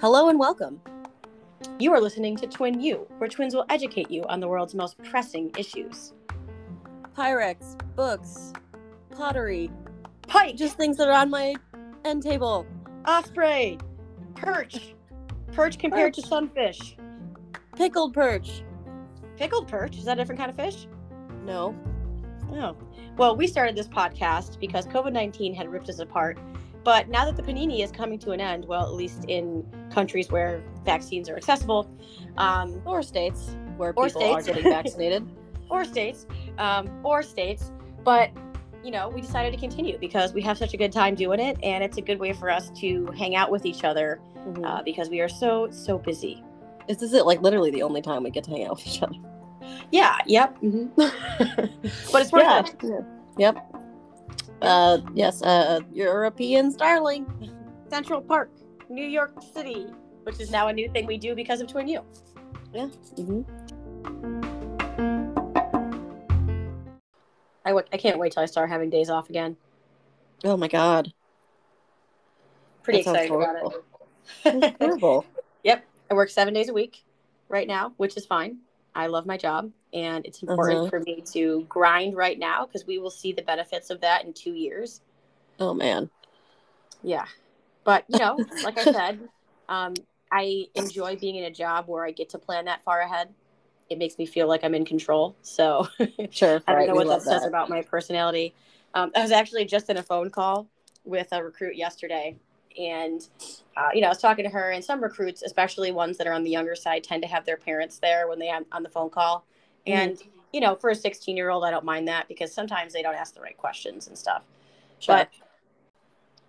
Hello and welcome. You are listening to Twin U, where twins will educate you on the world's most pressing issues. Pyrex, books, pottery, Pike, just things that are on my end table. osprey, perch, perch compared to sunfish, Pickled perch. pickled perch. Is that a different kind of fish? No. Oh, well, we started this podcast because COVID 19 had ripped us apart. But now that the panini is coming to an end, well, at least in countries where vaccines are accessible, um, Or states where Or people are getting vaccinated. or states, um, or states, but you know, we decided to continue because we have such a good time doing it, and it's a good way for us to hang out with each other Mhm. uh, because we are so so busy. This is it, like literally the only time we get to hang out with each other. Yeah. Yep. mhm. but it's worth Yeah. it. Yep. Uh, yes, uh, European starling. Central Park, New York City, which is now a new thing we do because of Twin U. hmm I w- I can't wait till I start having days off again. Oh my god. Pretty That excited about it. Horrible. Yep. I work seven days a week right now, which is fine. I love my job, and it's important Uh-huh. for me to grind right now because we will see the benefits of that in two years. Oh man. Yeah, but you know, like I said, um, I enjoy being in a job where I get to plan that far ahead. It makes me feel like I'm in control. So Sure. I don't right, know what that love says about my personality. Um, I was actually just in a phone call with a recruit yesterday, and uh, you know, I was talking to her. And some recruits, especially ones that are on the younger side, tend to have their parents there when they have on the phone call. Mm-hmm. And you know, for a 16 year old, I don't mind that because sometimes they don't ask the right questions and stuff. Sure. But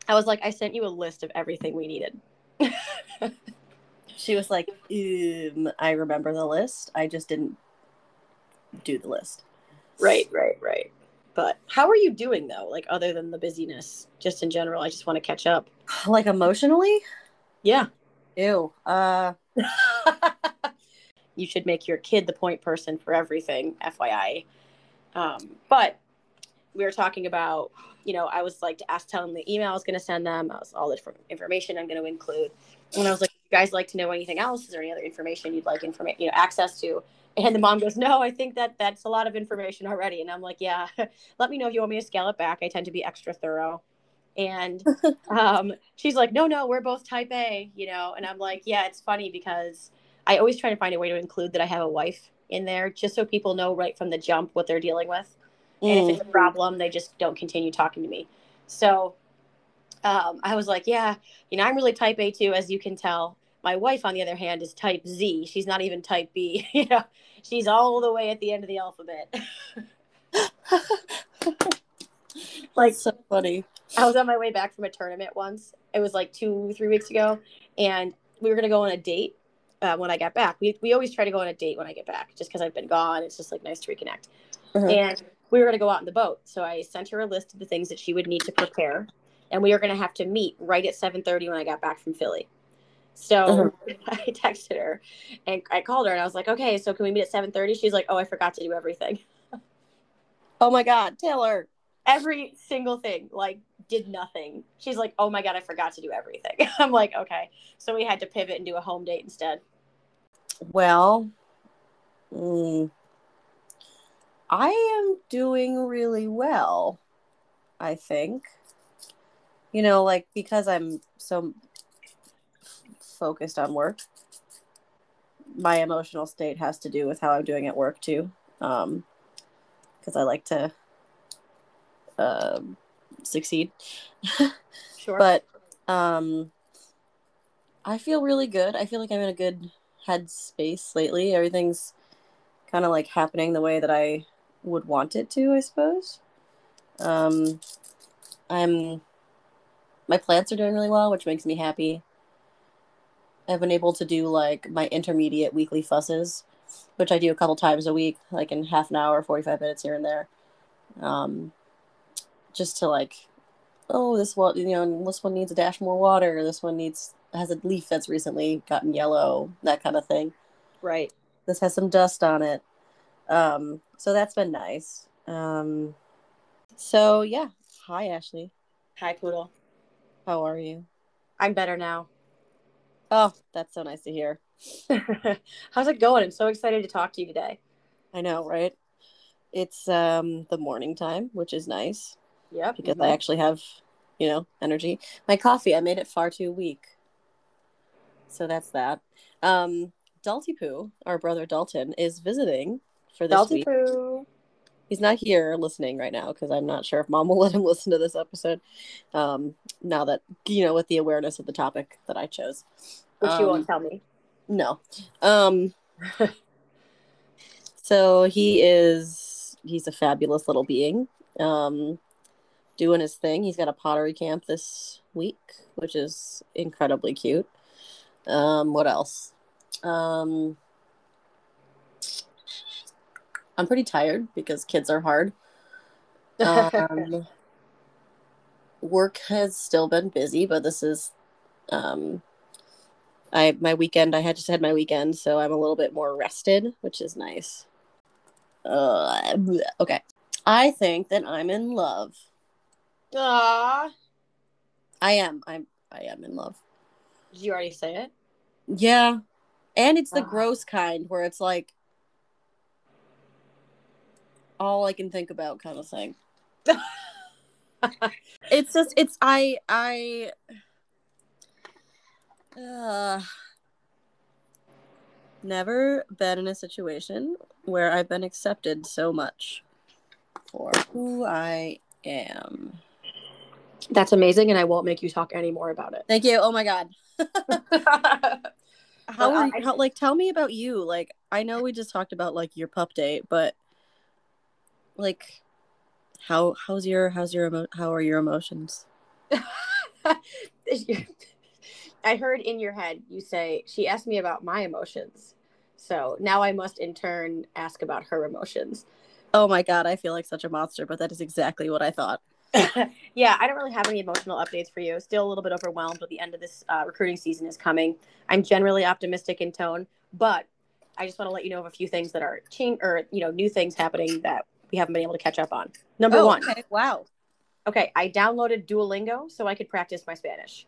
I was like, I sent you a list of everything we needed. She was like, um, I remember the list. I just didn't do the list. Right, right, right. But how are you doing though? Like other than the busyness, just in general, I just want to catch up. Like emotionally? Yeah. Ew. Uh you should make your kid the point person for everything, FYI. Um, but we were talking about, you know, I was like to ask, tell them the email I was going to send them, I was, all the information I'm going to include. And I was like, you guys like to know anything else? Is there any other information you'd like information, you know, access to? And the mom goes, no, I think that that's a lot of information already. And I'm like, yeah, let me know if you want me to scale it back. I tend to be extra thorough. And um, she's like, no, no, we're both type A, you know? And I'm like, yeah, it's funny because I always try to find a way to include that I have a wife in there just so people know right from the jump what they're dealing with. And mm, if it's a problem, they just don't continue talking to me. So um, I was like, yeah, you know, I'm really type A too, as you can tell. My wife, on the other hand, is type Z. She's not even type B. you know, she's all the way at the end of the alphabet. like so funny. I was on my way back from a tournament once. It was like two, three weeks ago, and we were gonna go on a date uh, when I got back. We we always try to go on a date when I get back, just because I've been gone. It's just like nice to reconnect. Uh-huh. And we were gonna go out in the boat, so I sent her a list of the things that she would need to prepare, and we were gonna have to meet right at seven thirty when I got back from Philly. So Uh-huh. I texted her, and I called her, and I was like, "Okay, so can we meet at seven 30? She's like, "Oh, I forgot to do everything." Oh my god, Taylor. every single thing like did nothing she's like oh my god i forgot to do everything i'm like okay so we had to pivot and do a home date instead Well, mm, I am doing really well, I think. You know, like because I'm so focused on work, my emotional state has to do with how I'm doing at work too. Um, because I like to um, succeed. sure but um i feel really good i feel like i'm in a good headspace lately everything's kind of like happening the way that i would want it to i suppose um i'm my plants are doing really well which makes me happy i've been able to do like my intermediate weekly fusses which i do a couple times a week like in half an hour 45 minutes here and there um just to like oh this one you know this one needs a dash more water this one needs has a leaf that's recently gotten yellow that kind of thing right this has some dust on it um so that's been nice um so yeah Hi, Ashley. Hi, Poodle. How are you? I'm better now. Oh, that's so nice to hear. How's it going? I'm so excited to talk to you today. I know, right? It's um the morning time, which is nice Yeah. because I actually have, you know, energy. My coffee, I made it far too weak. So that's that. Um Dalty Poo, our brother Dalton, is visiting for this week. Poo. He's not here listening right now because I'm not sure if mom will let him listen to this episode. Um, now that you know, with the awareness of the topic that I chose. Which you Um, won't tell me. No. Um so he is he's a fabulous little being. Um doing his thing. He's got a pottery camp this week, which is incredibly cute. Um what else? Um I'm pretty tired because kids are hard. Um work has still been busy, but this is um I my weekend I had just had my weekend, so I'm a little bit more rested, which is nice. Uh, okay. I think that I'm in love. Ah, I am. I'm I am in love. Did you already say it? Yeah. And it's the Wow. gross kind where it's like all I can think about kind of thing. It's just it's I I uh never been in a situation where I've been accepted so much for who I am. That's amazing, and I won't make you talk any more about it. Thank you. Oh my god. How, Well, I- how like tell me about you. Like I know we just talked about like your pup date, but like how how's your how's your emo- how are your emotions? I heard in your head you say she asked me about my emotions. So now I must in turn ask about her emotions. Oh my god, I feel like such a monster, but that is exactly what I thought. yeah, I don't really have any emotional updates for you. Still a little bit overwhelmed, but the end of this uh, recruiting season is coming. I'm generally optimistic in tone, but I just want to let you know of a few things that are change or you know new things happening that we haven't been able to catch up on. Number Oh, one, Okay. Wow. okay, I downloaded Duolingo so I could practice my Spanish.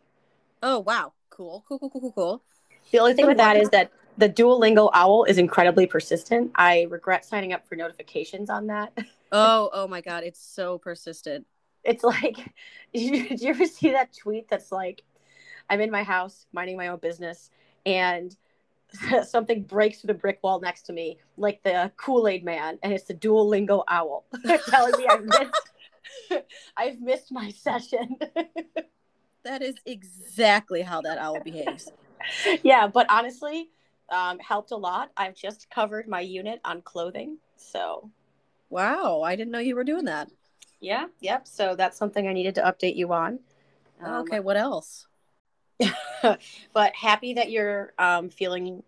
Oh wow. Cool. Cool. Cool. Cool. Cool. Cool. The only thing with that is that the Duolingo owl is incredibly persistent. I regret signing up for notifications on that. Oh. Oh my god. It's so persistent. It's like, did you ever see that tweet that's like, I'm in my house minding my own business and something breaks through the brick wall next to me, like the Kool Aid man, and it's the Duolingo owl telling me I've missed, I've missed my session. That is exactly how that owl behaves. yeah, but honestly, um, helped a lot. I've just covered my unit on clothing, so Wow. I didn't know you were doing that. Yeah, yep. So that's something I needed to update you on. Um, okay. What else? but happy that you're um, feeling,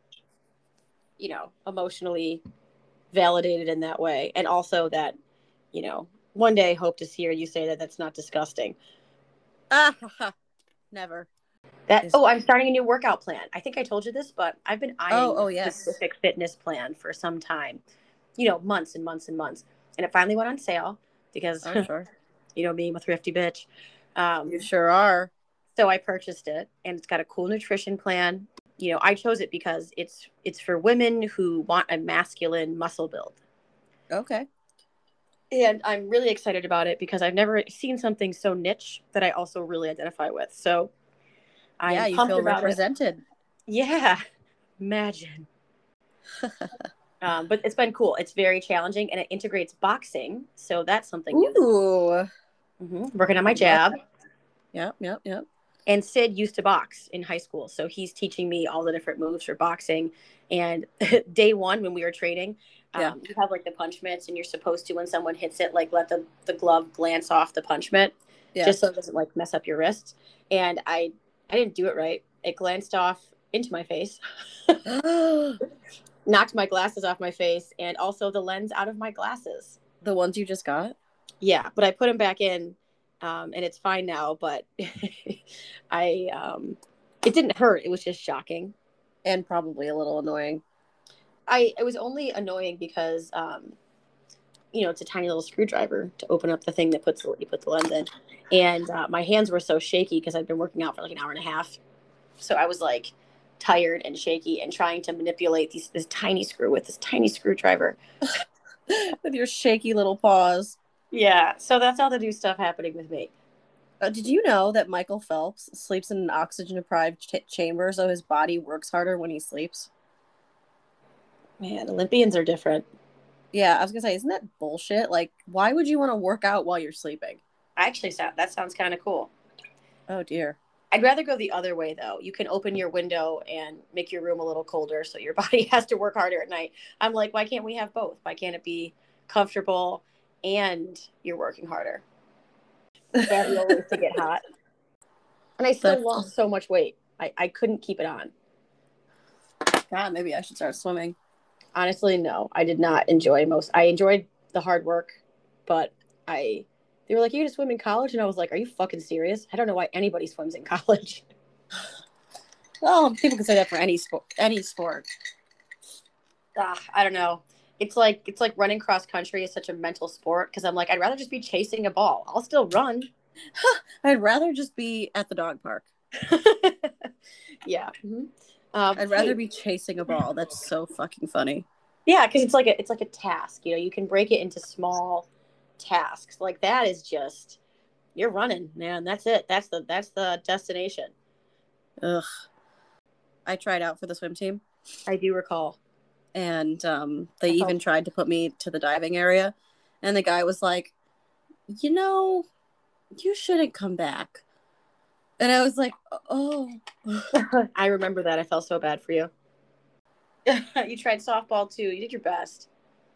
you know, emotionally validated in that way. And also that, you know, one day hope to hear you say that that's not disgusting. Ah. Never. That Is- oh, I'm starting a new workout plan. I think I told you this, but I've been eyeing Oh, oh, a yes. specific fitness plan for some time. You know, months and months and months. And it finally went on sale because Oh sure. you know me, I'm a thrifty bitch. Um, you sure are. So I purchased it and it's got a cool nutrition plan. You know, I chose it because it's it's for women who want a masculine muscle build. Okay. And I'm really excited about it because I've never seen something so niche that I also really identify with. So I'm yeah, you feel about it. represented. Yeah. Imagine. um, but it's been cool. It's very challenging and it integrates boxing. So that's something. Ooh. Mhm. Working on my jab. Yep. Yep. Yep. And Sid used to box in high school, so he's teaching me all the different moves for boxing. And day one, when we were training, um, Yeah. you have like the punch mitts, and you're supposed to, when someone hits it, like let the the glove glance off the punch mitt, Yeah. just so it doesn't like mess up your wrist. And I I didn't do it right. It glanced off into my face, knocked my glasses off my face, and also the lens out of my glasses. The ones you just got. Yeah, but I put them back in, um, and it's fine now. But I, um, it didn't hurt. It was just shocking. and probably a little annoying. I it was only annoying because um, you know, it's a tiny little screwdriver to open up the thing that puts you put the lens in. And uh, my hands were so shaky because I'd been working out for like an hour and a half. So I was like tired and shaky and trying to manipulate these, this tiny screw with this tiny screwdriver. with your shaky little paws. Yeah. So that's all the new stuff happening with me. Uh, did you know that Michael Phelps sleeps in an oxygen deprived ch- chamber so his body works harder when he sleeps? Man, Olympians are different. Yeah, I was gonna say, isn't that bullshit? Like, why would you want to work out while you're sleeping? I actually, sound that sounds kind of cool. Oh dear. I'd rather go the other way though. You can open your window and make your room a little colder so your body has to work harder at night. I'm like, why can't we have both? Why can't it be comfortable and you're working harder? To get hot. And I still That's- lost so much weight. I, I couldn't keep it on. God, maybe I should start swimming. Honestly, no. I did not enjoy most I enjoyed the hard work, but I they were like, You gonna swim in college? And I was like, Are you fucking serious? I don't know why anybody swims in college. Well, people can say that for any sport. Any sport. ah, I don't know. It's like it's like running cross country is such a mental sport because I'm like I'd rather just be chasing a ball. I'll still run. I'd rather just be at the dog park. yeah. mhm. Um, I'd rather be chasing a ball. That's so fucking funny. Yeah, because it's like a it's like a task. You know, you can break it into small tasks. Like that is just you're running, man. That's it. That's the that's the destination. Ugh. I tried out for the swim team, I do recall. And um, they Uh-huh. even tried to put me to the diving area, and the guy was like, "You know, you shouldn't come back." And I was like, "Oh." I remember that. I felt so bad for you. you tried softball too. You did your best.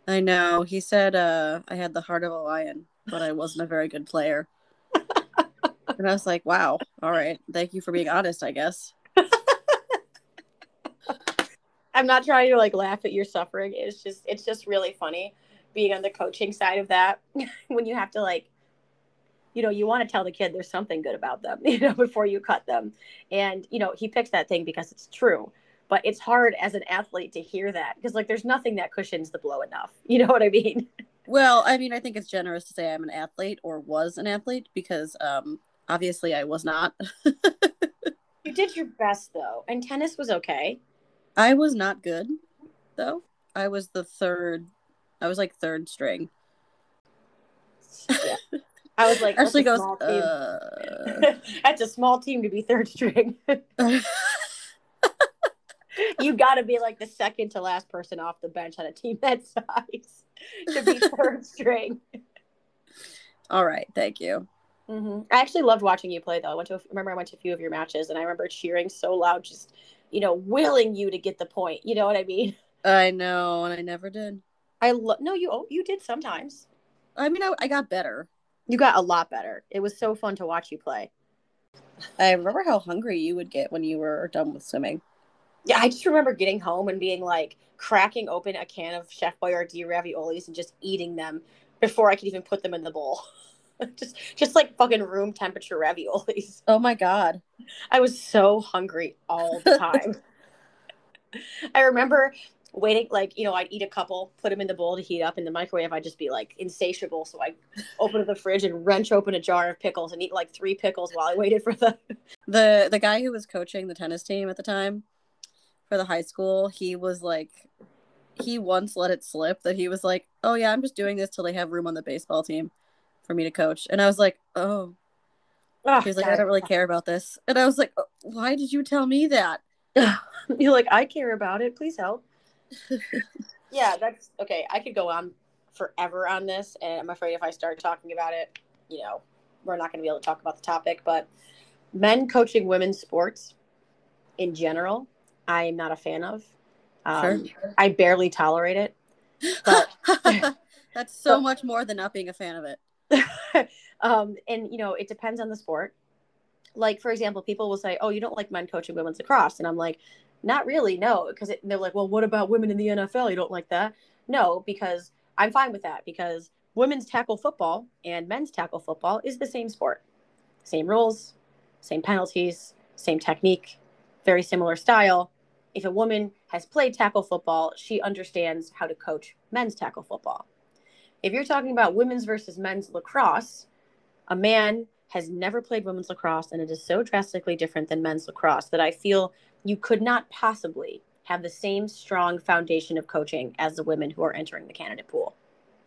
I know. He said uh, I had the heart of a lion, but I wasn't a very good player. and I was like, wow, all right. Thank you for being honest, I guess. I'm not trying to like laugh at your suffering. It's just it's just really funny being on the coaching side of that when you have to like you know, you want to tell the kid there's something good about them, you know, before you cut them. And, you know, he picks that thing because it's true. But it's hard as an athlete to hear that because like there's nothing that cushions the blow enough. You know what I mean? Well, I mean, I think it's generous to say I'm an athlete or was an athlete because um, obviously I was not. You did your best though. And tennis was okay. I was not good, though. I was the third, I was like third string. Yeah. I was like, Ashley that's goes, a small team. uh... That's a small team to be third string. you got to be like the second to last person off the bench on a team that size to be third string. All right, thank you. hmm I actually loved watching you play, though. I went to a, remember I went to a few of your matches, and I remember cheering so loud, just you know, willing you to get the point. You know what I mean? I know, and I never did. I love. No, you oh, you did sometimes. I mean, I, I got better. You got a lot better. It was so fun to watch you play. I remember how hungry you would get when you were done with swimming. Yeah, I just remember getting home and being like cracking open a can of Chef Boyardee raviolis and just eating them before I could even put them in the bowl. just just like fucking room temperature raviolis. Oh my god. I was so hungry all the time. I remember waiting like, you know, I'd eat a couple, put them in the bowl to heat up in the microwave. I'd just be like insatiable, so I open the fridge and wrench open a jar of pickles and eat like three pickles while I waited for the The the guy who was coaching the tennis team at the time for the high school, he was like he once let it slip that he was like, "Oh yeah, I'm just doing this till they have room on the baseball team for me to coach." And I was like, "Oh." Oh, He was like, "I don't really care about this." And I was like, "Oh, "Why did you tell me that?" You're like, I care about it. Please help. yeah, that's okay. I could go on forever on this, and I'm afraid if I start talking about it, you know, we're not going to be able to talk about the topic. But men coaching women's sports in general, I am not a fan of. Um, I barely tolerate it. But That's so but- much more than not being a fan of it. um, and you know, it depends on the sport. Like for example, people will say, "Oh, you don't like men coaching women's lacrosse," and I'm like, "Not really, no," because they're like, "Well, what about women in the NFL? You don't like that?" No, because I'm fine with that because women's tackle football and men's tackle football is the same sport, same rules, same penalties, same technique, very similar style. If a woman has played tackle football, she understands how to coach men's tackle football If you're talking about women's versus men's lacrosse, a man has never played women's lacrosse and it is so drastically different than men's lacrosse that I feel you could not possibly have the same strong foundation of coaching as the women who are entering the candidate pool.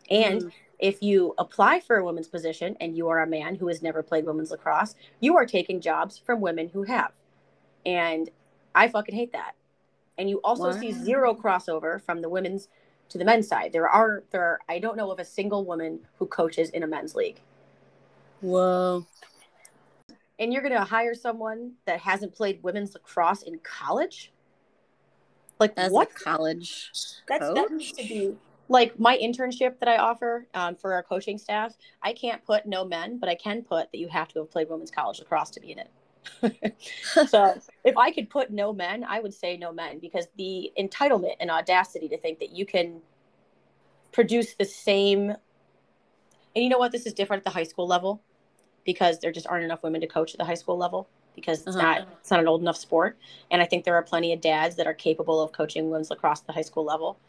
And mm. if you apply for a women's position and you are a man who has never played women's lacrosse, you are taking jobs from women who have. And I fucking hate that. And you also wow. see zero crossover from the women's to the men's side. There are there are, I don't know of a single woman who coaches in a men's league. Whoa. And you're going to hire someone that hasn't played women's lacrosse in college? Like As what college? That's coach? that needs to be like my internship that I offer um, for our coaching staff. I can't put no men, but I can put that you have to have played women's college lacrosse to be in it. so if I could put no men, I would say no men because the entitlement and audacity to think that you can produce the same. And you know what? This is different at the high school level because there just aren't enough women to coach at the high school level because it's uh-huh. not it's not an old enough sport. And I think there are plenty of dads that are capable of coaching women's lacrosse at the high school level.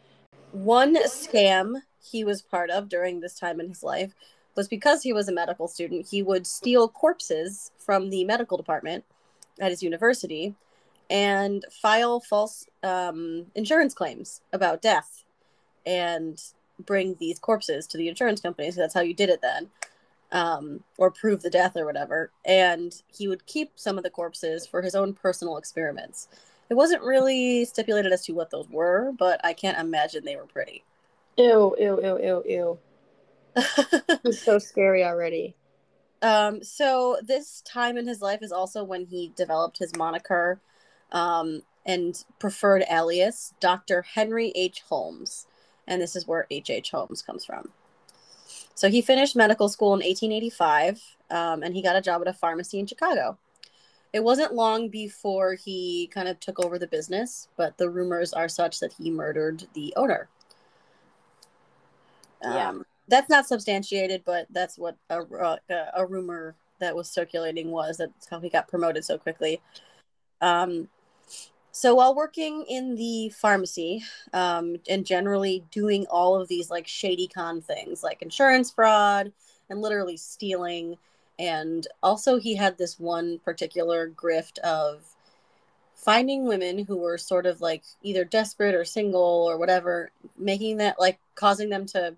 One scam he was part of during this time in his life was because he was a medical student, he would steal corpses from the medical department at his university and file false um, insurance claims about death and bring these corpses to the insurance companies. So that's how you did it then um, or prove the death or whatever. And he would keep some of the corpses for his own personal experiments. It wasn't really stipulated as to what those were, but I can't imagine they were pretty. Ew, ew, ew, ew, ew. it's so scary already. Um, so this time in his life is also when he developed his moniker um, and preferred alias, Dr. Henry H. Holmes. And this is where H. H. Holmes comes from. So he finished medical school in 1885 um, and he got a job at a pharmacy in Chicago. It wasn't long before he kind of took over the business, but the rumors are such that he murdered the owner. Yeah. That's not substantiated, but that's what a, a, a rumor that was circulating was. That's how he got promoted so quickly. Um, so while working in the pharmacy um, and generally doing all of these like shady con things like insurance fraud and literally stealing and also he had this one particular grift of finding women who were sort of like either desperate or single or whatever making that like causing them to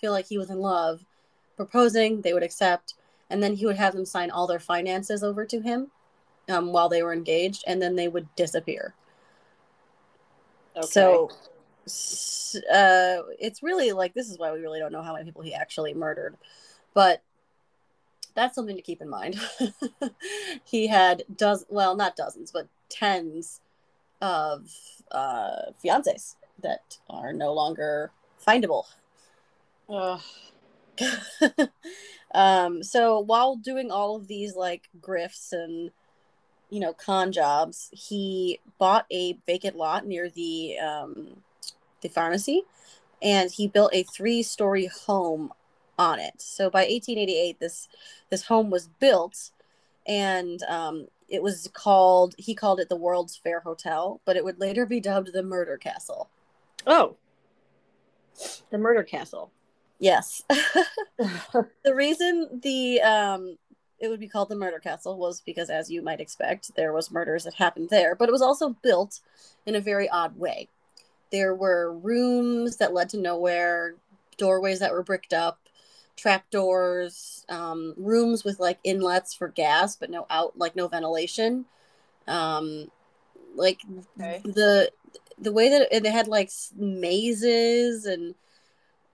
feel like he was in love proposing they would accept and then he would have them sign all their finances over to him um, while they were engaged, and then they would disappear. Okay. So, uh, it's really like this is why we really don't know how many people he actually murdered, but that's something to keep in mind. he had does well, not dozens, but tens of uh, fiancés that are no longer findable. um, so while doing all of these like grifts and you know con jobs he bought a vacant lot near the um, the pharmacy and he built a three story home on it. So by 1888 this this home was built and um, it was called he called it the world's fair hotel but it would later be dubbed the murder castle. Oh. The murder castle yes. The reason the um it would be called the murder castle was because as you might expect there was murders that happened there but it was also built in a very odd way. There were rooms that led to nowhere doorways that were bricked up trapdoors um, rooms with like inlets for gas but no out like no ventilation. Um, like okay. the the way that it, it had like mazes and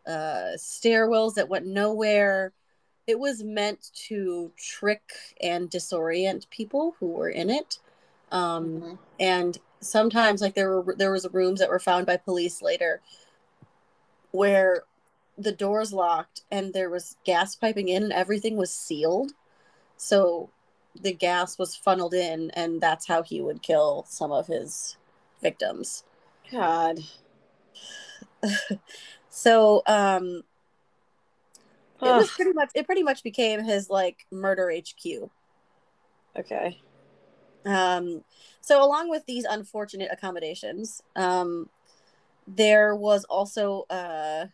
uh, stairwells that went nowhere. It was meant to trick and disorient people who were in it. Um, mm-hmm. and sometimes like there were there was rooms that were found by police later where the doors locked and there was gas piping in and everything was sealed. So the gas was funneled in and that's how he would kill some of his victims. God so um it was pretty much it pretty much became his like murder HQ. Okay. Um so along with these unfortunate accommodations, um there was also uh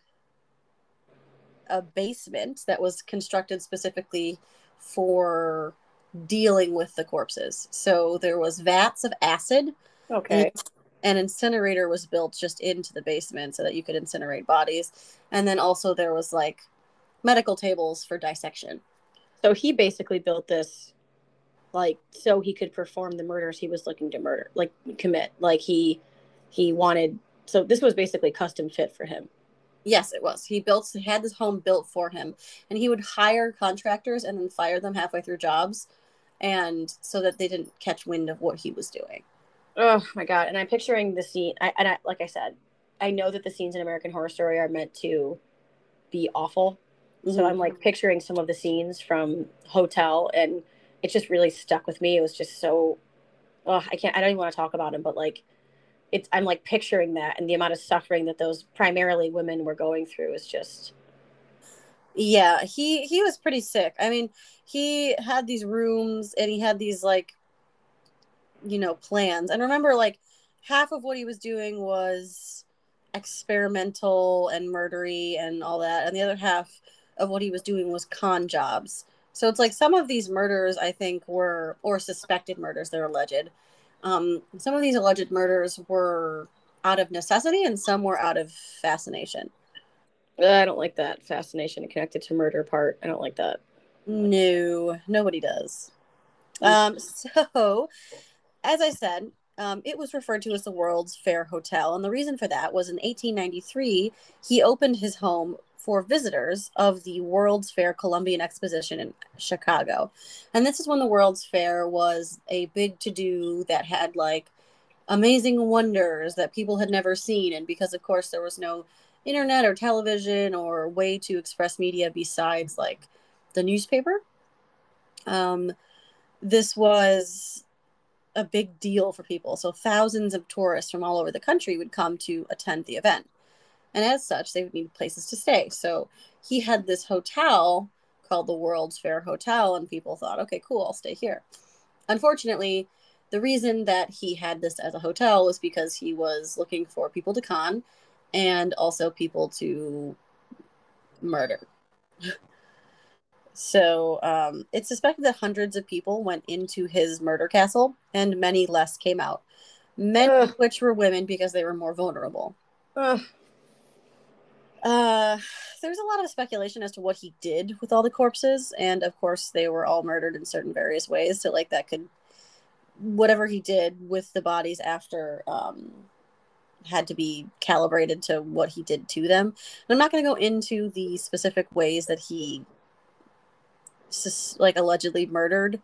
a basement that was constructed specifically for dealing with the corpses. So there was vats of acid. Okay. An incinerator was built just into the basement so that you could incinerate bodies. And then also there was like medical tables for dissection. So he basically built this like so he could perform the murders he was looking to murder, like commit. Like he he wanted so this was basically custom fit for him. Yes, it was. He built he had this home built for him and he would hire contractors and then fire them halfway through jobs and so that they didn't catch wind of what he was doing. Oh my god! And I'm picturing the scene. I, and I, like I said, I know that the scenes in American Horror Story are meant to be awful. Mm-hmm. So I'm like picturing some of the scenes from Hotel, and it just really stuck with me. It was just so. Oh, I can't. I don't even want to talk about him, but like, it's. I'm like picturing that, and the amount of suffering that those primarily women were going through is just. Yeah, he he was pretty sick. I mean, he had these rooms, and he had these like you know plans. And remember like half of what he was doing was experimental and murdery and all that and the other half of what he was doing was con jobs. So it's like some of these murders i think were or suspected murders they're alleged. Um, some of these alleged murders were out of necessity and some were out of fascination. I don't like that fascination connected to murder part. I don't like that. No nobody does. Um so as I said, um, it was referred to as the World's Fair Hotel. And the reason for that was in 1893, he opened his home for visitors of the World's Fair Columbian Exposition in Chicago. And this is when the World's Fair was a big to do that had like amazing wonders that people had never seen. And because, of course, there was no internet or television or way to express media besides like the newspaper, um, this was a big deal for people. So thousands of tourists from all over the country would come to attend the event. And as such, they would need places to stay. So he had this hotel called the World's Fair Hotel, and people thought, okay, cool, I'll stay here. Unfortunately, the reason that he had this as a hotel was because he was looking for people to con and also people to murder. So um, it's suspected that hundreds of people went into his murder castle, and many less came out. Many Ugh. of which were women because they were more vulnerable. Ugh. Uh, there's a lot of speculation as to what he did with all the corpses, and of course, they were all murdered in certain various ways. So, like that could, whatever he did with the bodies after, um, had to be calibrated to what he did to them. And I'm not going to go into the specific ways that he like allegedly murdered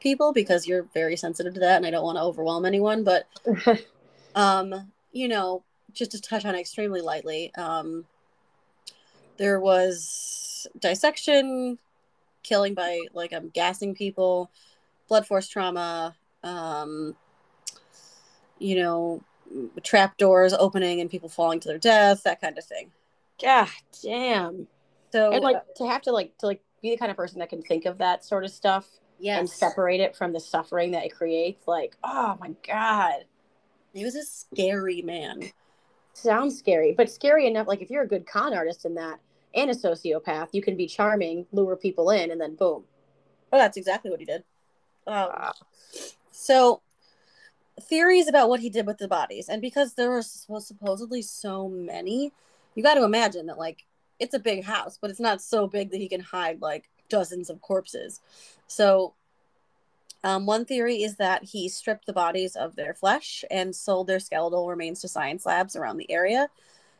people because you're very sensitive to that and I don't want to overwhelm anyone but um you know just to touch on extremely lightly um there was dissection killing by like I'm gassing people blood force trauma um you know trap doors opening and people falling to their death that kind of thing. God damn. So and like uh, to have to like to like be the kind of person that can think of that sort of stuff yes. and separate it from the suffering that it creates. Like, oh my God. He was a scary man. Sounds scary, but scary enough. Like, if you're a good con artist in that and a sociopath, you can be charming, lure people in, and then boom. Oh, that's exactly what he did. Um, wow. So, theories about what he did with the bodies, and because there were supposedly so many, you got to imagine that like it's a big house, but it's not so big that he can hide like dozens of corpses. So, um, one theory is that he stripped the bodies of their flesh and sold their skeletal remains to science labs around the area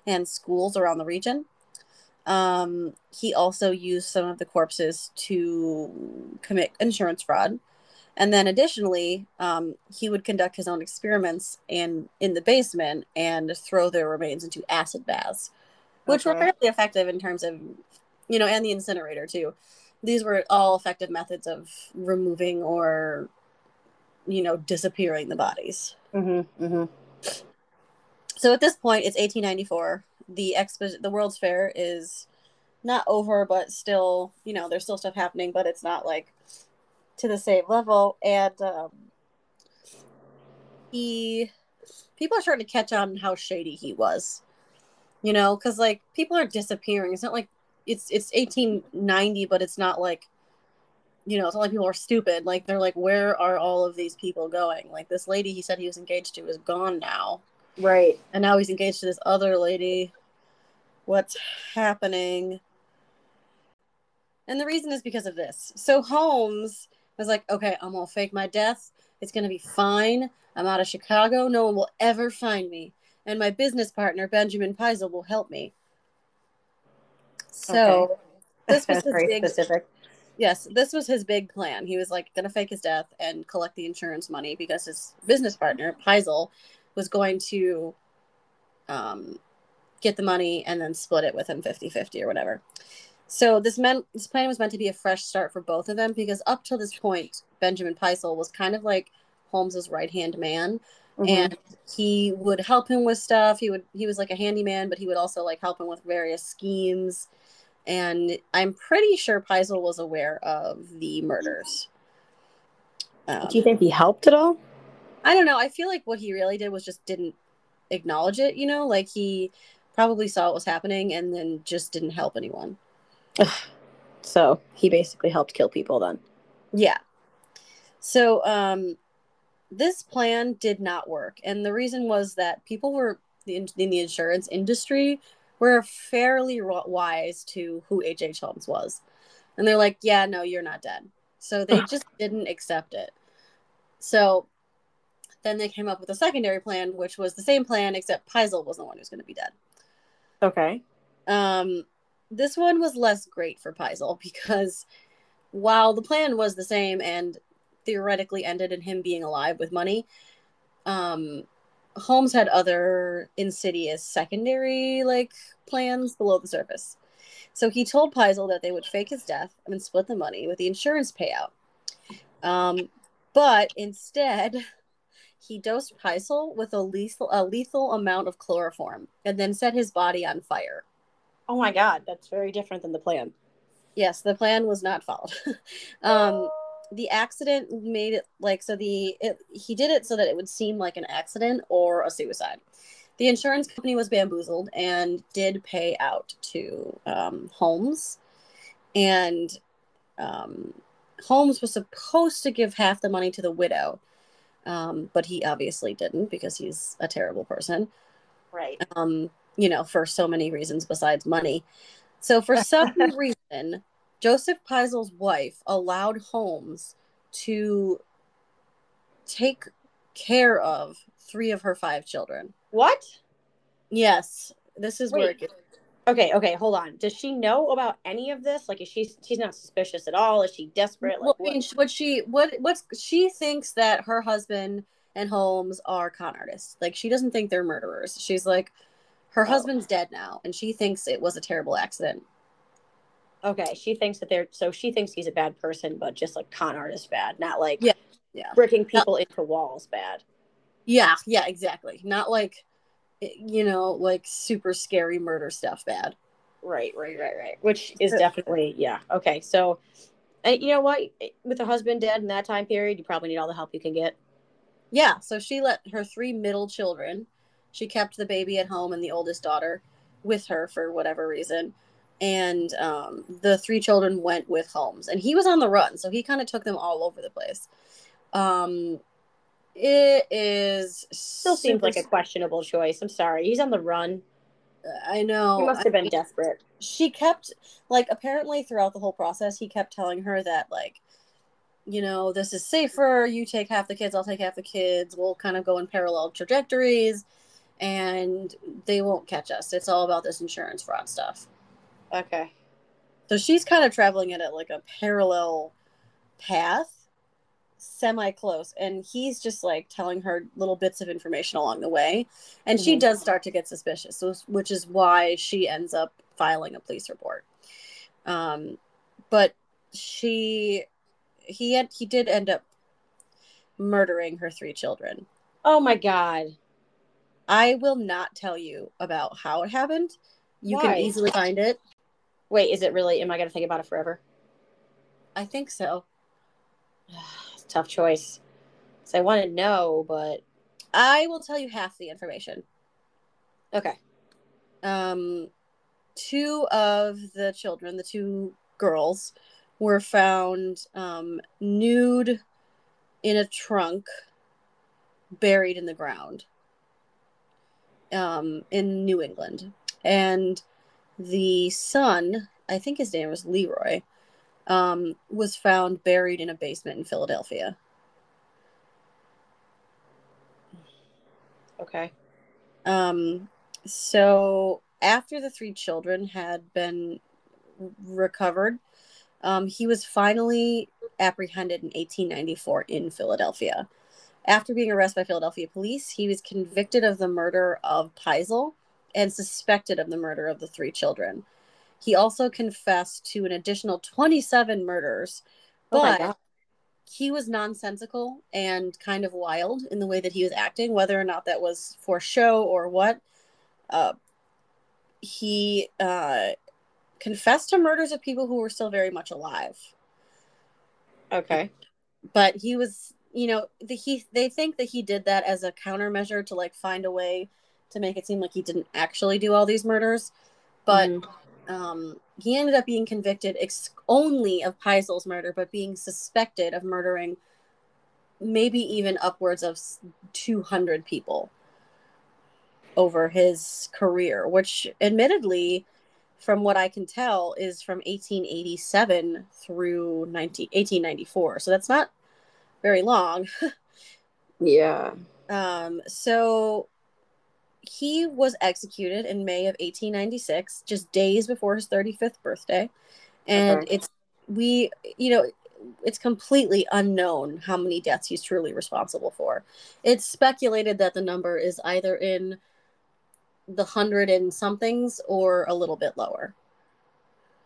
and schools around the region. Um, he also used some of the corpses to commit insurance fraud. And then additionally, um, he would conduct his own experiments in, in the basement and throw their remains into acid baths which okay. were fairly effective in terms of, you know, and the incinerator too. These were all effective methods of removing or, you know, disappearing the bodies. Mm-hmm, mm-hmm. So at this point, it's 1894. The expo- the World's Fair is not over, but still, you know, there's still stuff happening, but it's not like to the same level. And um, he, people are starting to catch on how shady he was you know because like people are disappearing it's not like it's it's 1890, but it's not like you know, it's not like people are stupid. Like they're like, where are all of these people going? Like this lady he said he was engaged to is gone now. Right. And now he's engaged to this other lady. What's happening? And the reason is because of this. So Holmes was like, okay, I'm gonna fake my death. It's gonna be fine. I'm out of Chicago. No one will ever find me. And my business partner, Benjamin Pitezel, will help me. So Okay. this was his very big specific. yes, this was his big plan. He was like gonna fake his death and collect the insurance money because his business partner, Pitezel, was going to um, get the money and then split it with him 50-50 or whatever. So this meant this plan was meant to be a fresh start for both of them because up till this point, Benjamin Pitezel was kind of like Holmes's right hand man, Mhm. and he would help him with stuff. He would he was like a handyman, but he would also like help him with various schemes. And I'm pretty sure Pitezel was aware of the murders. Um, Do you think he helped at all? I don't know. I feel like what he really did was just didn't acknowledge it. You know, like he probably saw what was happening and then just didn't help anyone. So he basically helped kill people then. Yeah. So um this plan did not work and the reason was that people were in, in the insurance industry were fairly wise to who H.H. Holmes was. And they're like, "Yeah, no, you're not dead." So they just didn't accept it. So then they came up with a secondary plan which was the same plan except Pitezel was the one who's going to be dead. Okay. Um, this one was less great for Pitezel because while the plan was the same and theoretically ended in him being alive with money, um, Holmes had other insidious secondary like plans below the surface. So he told Pitezel that they would fake his death and split the money with the insurance payout. Um, but instead, he dosed Pitezel with a lethal, a lethal amount of chloroform and then set his body on fire. Oh my god, that's very different than the plan. Yes, the plan was not followed. um, the accident made it like so the it, he did it so that it would seem like an accident or a suicide. The insurance company was bamboozled and did pay out to um, Holmes, and um, Holmes was supposed to give half the money to the widow, um, but he obviously didn't because he's a terrible person Right. um, you know, for so many reasons besides money. So for some reason, Joseph Pitezel's wife allowed Holmes to take care of three of her five children. What? Yes, this is where it gets. Okay, okay, hold on. Does she know about any of this? Like, is she she's not suspicious at all? Is she desperate? Well, Like, I mean, what? what she what what's she thinks that her husband and Holmes are con artists. Like she doesn't think they're murderers. She's like, her Oh. husband's dead now, and she thinks it was a terrible accident. Okay, she thinks that they're so she thinks he's a bad person, but just like con artist bad, not like Yeah, yeah. bricking people into walls bad. Yeah, yeah, exactly. Not like, eh, you know, like super scary murder stuff bad. Right, right, right, right. Which is uh, definitely yeah. Okay, so, and you know what? Eh, with a husband dead in that time period, you probably need all the help you can get. Yeah, so she let her three middle children, she kept the baby at home and the oldest daughter with her for whatever reason. And um, the three children went with Holmes. And he was on the run, so he kind of took them all over the place. Um, it is Still seems like a questionable choice. I'm sorry, he's on the run. I know. He must have been mean, desperate. she kept like apparently throughout the whole process he kept telling her that like you know this is safer you take half the kids i'll take half the kids we'll kind of go in parallel trajectories and they won't catch us it's all about this insurance fraud stuff Okay. so she's kind of traveling it at like a parallel path semi close and he's just like telling her little bits of information along the way and she Mhm. does start to get suspicious which is why she ends up filing a police report um but she he had he did end up murdering her three children Oh my god. i will not tell you about how it happened you Why? can easily find it Wait, is it really? Am I gonna think about it forever? i think so It's a tough choice. So I want to know, but i will tell you half the information okay. um two of the children, the two girls, were found um, nude in a trunk, buried in the ground um, in New England. And the son, I think his name was Leroy, um, was found buried in a basement in Philadelphia. Okay. Um, so after the three children had been recovered, um, he was finally apprehended in 1894 in Philadelphia. After being arrested by Philadelphia police, he was convicted of the murder of Pitezel and suspected of the murder of the three children. He also confessed to an additional 27 murders, Oh but God. he was nonsensical and kind of wild in the way that he was acting, whether or not that was for show or what. Uh, he uh, confessed to murders of people who were still very much alive, Okay. but he was, you know, the, he they think that he did that as a countermeasure to like find a way to make it seem like he didn't actually do all these murders, but Mhm. um, he ended up being convicted ex- only of Pitezel's murder, but being suspected of murdering maybe even upwards of 200 people over his career, which admittedly, from what I can tell, is from 1887 through 19, 1894. So that's not very long. yeah. Um, so he was executed in May of 1896, just days before his 35th birthday. And Okay. it's, we, you know, it's completely unknown how many deaths he's truly responsible for. It's speculated that the number is either in the hundred and somethings or a little bit lower.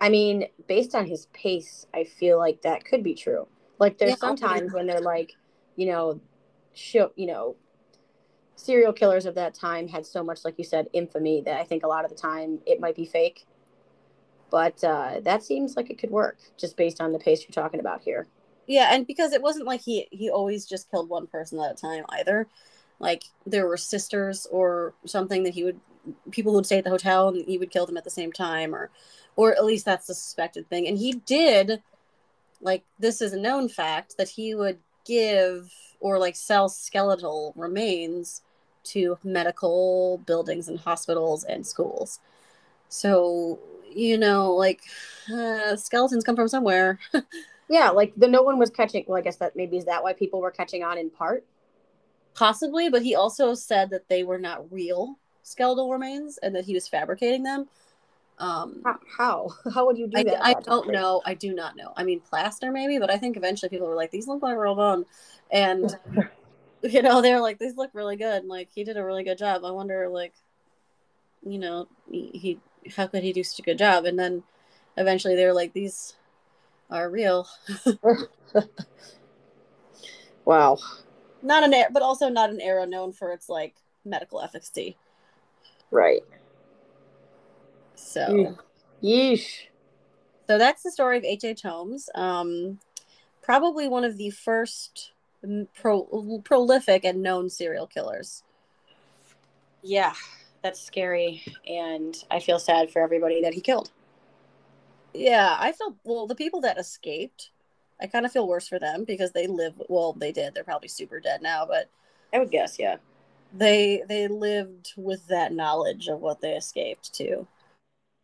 I mean, based on his pace, I feel like that could be true. Like there's Yeah, sometimes when they're like, you know, show, you know, serial killers of that time had so much, like you said, infamy that I think a lot of the time it might be fake. But uh, that seems like it could work just based on the pace you're talking about here. Yeah, and because it wasn't like he he always just killed one person at a time either. Like there were sisters or something that he would people would stay at the hotel and he would kill them at the same time or or at least that's the suspected thing. And he did like this is a known fact that he would give or like sell skeletal remains to medical buildings and hospitals and schools. So, you know, like uh, skeletons come from somewhere. Yeah, like the no one was catching. Well, I guess that maybe is that why people were catching on in part. Possibly, but he also said that they were not real skeletal remains and that he was fabricating them. Um, How? How, would you do I, that? I don't know. I do not know. I mean, plaster maybe, but I think eventually people were like, "These look like real bone," and you know, they're like, "These look really good." And, like he did a really good job. I wonder, like, you know, he, he how could he do such a good job? And then eventually they're like, "These are real." Wow. Not an era, but also not an era known for its like medical efficacy. Right. So. Yeesh. So that's the story of H.H. H. Holmes. Um, probably one of the first pro- prolific and known serial killers. Yeah, that's scary, and I feel sad for everybody that he killed. Yeah, I feel well. The people that escaped, I kind of feel worse for them because they live. Well, they did. They're probably super dead now, but I would guess, yeah. they they lived with that knowledge of what they escaped to.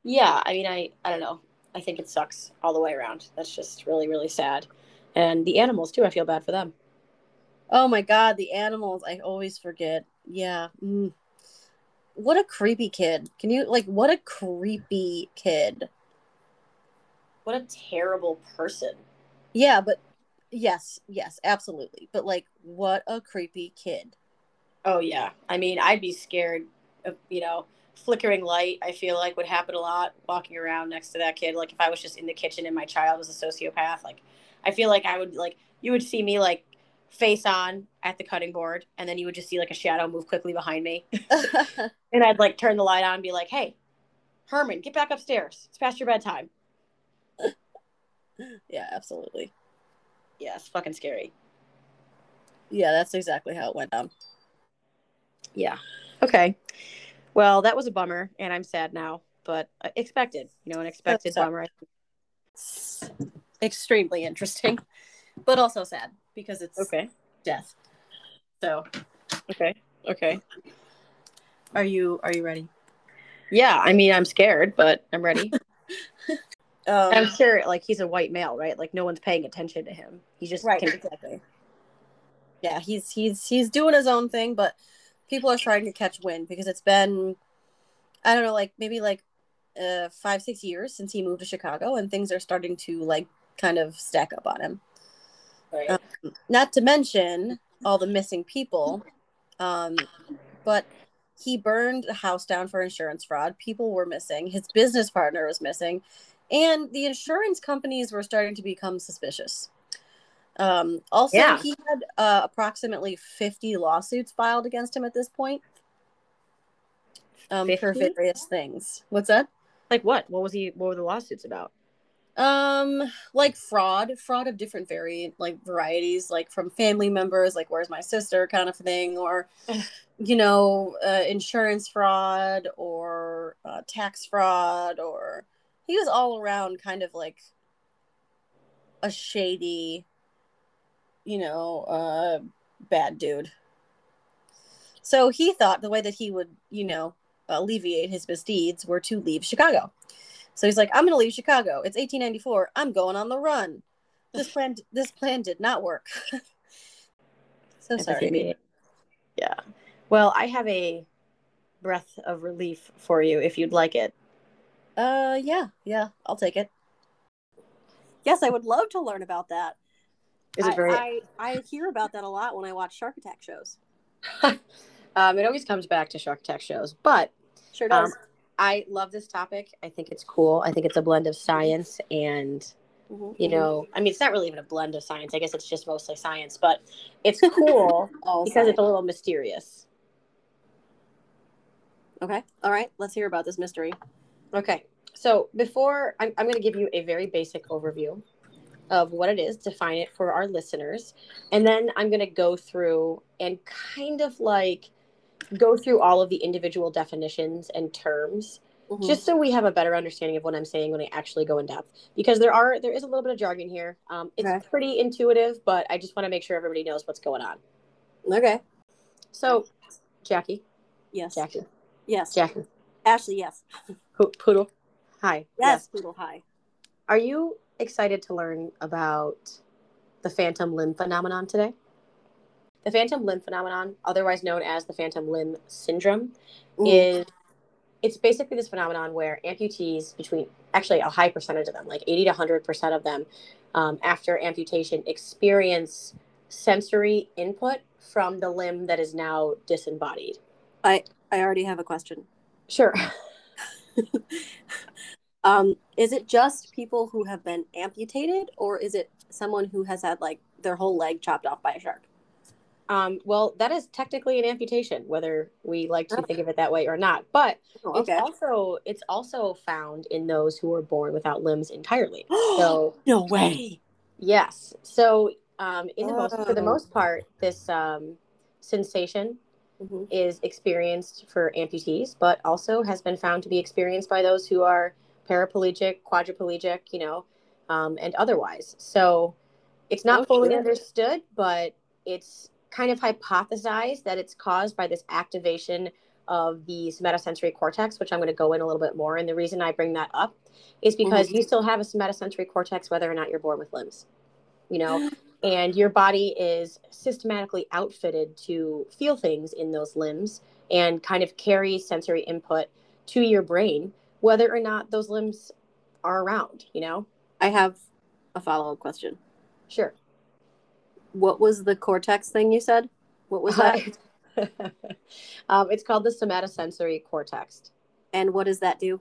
Yeah, I mean, I I don't know. I think it sucks all the way around. That's just really really sad, and the animals too. I feel bad for them. Oh my god, the animals! I always forget. Yeah. Mm. What a creepy kid. Can you like? What a creepy kid. What a terrible person. Yeah, but yes, yes, absolutely. But like, what a creepy kid. Oh yeah. I mean, I'd be scared of you know flickering light. I feel like would happen a lot walking around next to that kid. Like if I was just in the kitchen and my child was a sociopath, like I feel like I would like you would see me like face on at the cutting board, and then you would just see like a shadow move quickly behind me, and I'd like turn the light on and be like, "Hey, Herman, get back upstairs. It's past your bedtime." yeah, absolutely. Yeah, it's fucking scary. Yeah, that's exactly how it went down. Yeah. Okay. Well, that was a bummer, and I'm sad now. but uh, expected. You know, an expected bummer. Extremely interesting, but also sad because it's Okay. death. So, Okay. Okay. are you are you ready? Yeah, I mean, I'm scared, but I'm ready. Um, I'm sure, like, he's a white male, right? Like, no one's paying attention to him. He just right, exactly. Yeah, he's he's he's doing his own thing, but people are trying to catch wind because it's been, I don't know, like maybe like uh five six years since he moved to Chicago, and things are starting to like kind of stack up on him. Right. Um, not to mention all the missing people. Um, but he burned the house down for insurance fraud. People were missing. His business partner was missing, and the insurance companies were starting to become suspicious. Um, also, Yeah. he had uh, approximately 50 lawsuits filed against him at this point um, for 50? various things. What's that? like, what? What was he? What were the lawsuits about? Um, like fraud, fraud of different variant like varieties, like from family members, like where's my sister kind of thing, or you know, uh, insurance fraud or uh, tax fraud, or he was all around kind of like a shady, you know, uh, bad dude. So he thought the way that he would, you know, alleviate his misdeeds were to leave Chicago. So he's like, I'm going to leave Chicago. It's 1894. I'm going on the run. This plan, this plan did not work. so sorry. Empathy. Yeah. Well, I have a breath of relief for you if you'd like it. Uh, yeah, yeah, I'll take it. Yes, I would love to learn about that. Is it I, very? I, I hear about that a lot when I watch Shark Attack shows. um, it always comes back to Shark Attack shows, but Sure um, does. I love this topic. I think it's cool. I think it's a blend of science and Mhm, you know, I mean, it's not really even a blend of science. I guess it's just mostly science, but it's cool because it's a little mysterious. okay. All right. Let's hear about this mystery. Okay. So before I'm, I'm going to give you a very basic overview of what it is, define it for our listeners, and then I'm going to go through and kind of like go through all of the individual definitions and terms Mhm. just so we have a better understanding of what I'm saying when I actually go in depth because there are there is a little bit of jargon here. Um, it's Okay. pretty intuitive, but I just want to make sure everybody knows what's going on. okay. So, Jackie, Yes. Jackie, Yes. Jackie, Ashley. Yes. Poodle, hi. Yes. Poodle. Hi. Are you excited to learn about the phantom limb phenomenon today? The phantom limb phenomenon, otherwise known as the phantom limb syndrome, Ooh. is it's basically this phenomenon where amputees between actually a high percentage of them like 80 to 100 percent of them um, after amputation experience sensory input from the limb that is now disembodied I I already have a question. sure Um, is it just people who have been amputated, or is it someone who has had like their whole leg chopped off by a shark? Um, well that is technically an amputation whether we like to think of it that way or not but Oh, it's also it's also found in those who are born without limbs entirely so no way. Yes. So, um, in the most, for the Oh. most part, this um, sensation Mhm. is experienced for amputees, but also has been found to be experienced by those who are paraplegic, quadriplegic, you know, um, and otherwise. So, it's not Oh, fully sure. understood, but it's kind of hypothesized that it's caused by this activation of the somatosensory cortex, which I'm going to go in a little bit more. And the reason I bring that up is mm-hmm. because you still have a somatosensory cortex whether or not you're born with limbs, you know, and your body is systematically outfitted to feel things in those limbs and kind of carry sensory input to your brain, whether or not those limbs are around, you know? I have a follow up question. Sure. What was the cortex thing you said? What was that? um, it's called the somatosensory cortex. and what does that do?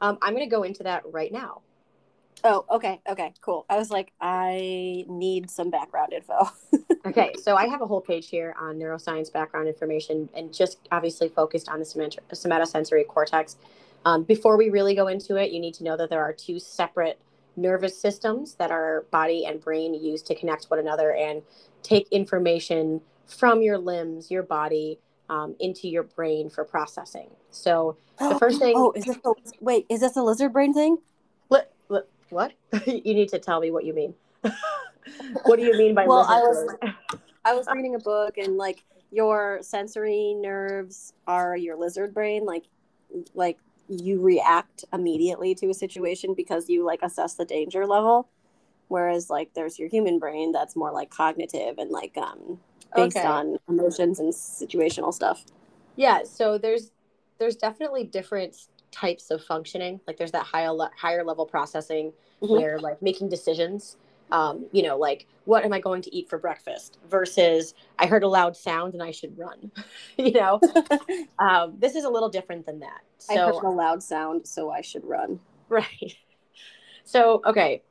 Um, I'm going to go into that right now. Oh, okay, okay, cool. I was like, I need some background info. Okay, so I have a whole page here on neuroscience background information and just obviously focused on the somat- somatosensory cortex. Um, before we really go into it, you need to know that there are two separate nervous systems that our body and brain use to connect one another and take information from your limbs, your body, um, into your brain for processing. So the first thing. Oh, is this a, wait? Is this a lizard brain thing? Li- what? you need to tell me what you mean. what do you mean by Well, lizard I was-? I was reading a book and like your sensory nerves are your lizard brain like like you react immediately to a situation because you like assess the danger level whereas like there's your human brain that's more like cognitive and like um based Okay. on emotions and situational stuff. Yeah, so there's there's definitely different types of functioning. Like there's that higher higher level processing Mhm. where like making decisions. Um, you know, like what am I going to eat for breakfast versus I heard a loud sound and I should run. you know, um, this is a little different than that. I heard a loud sound, so I should run. right. So okay,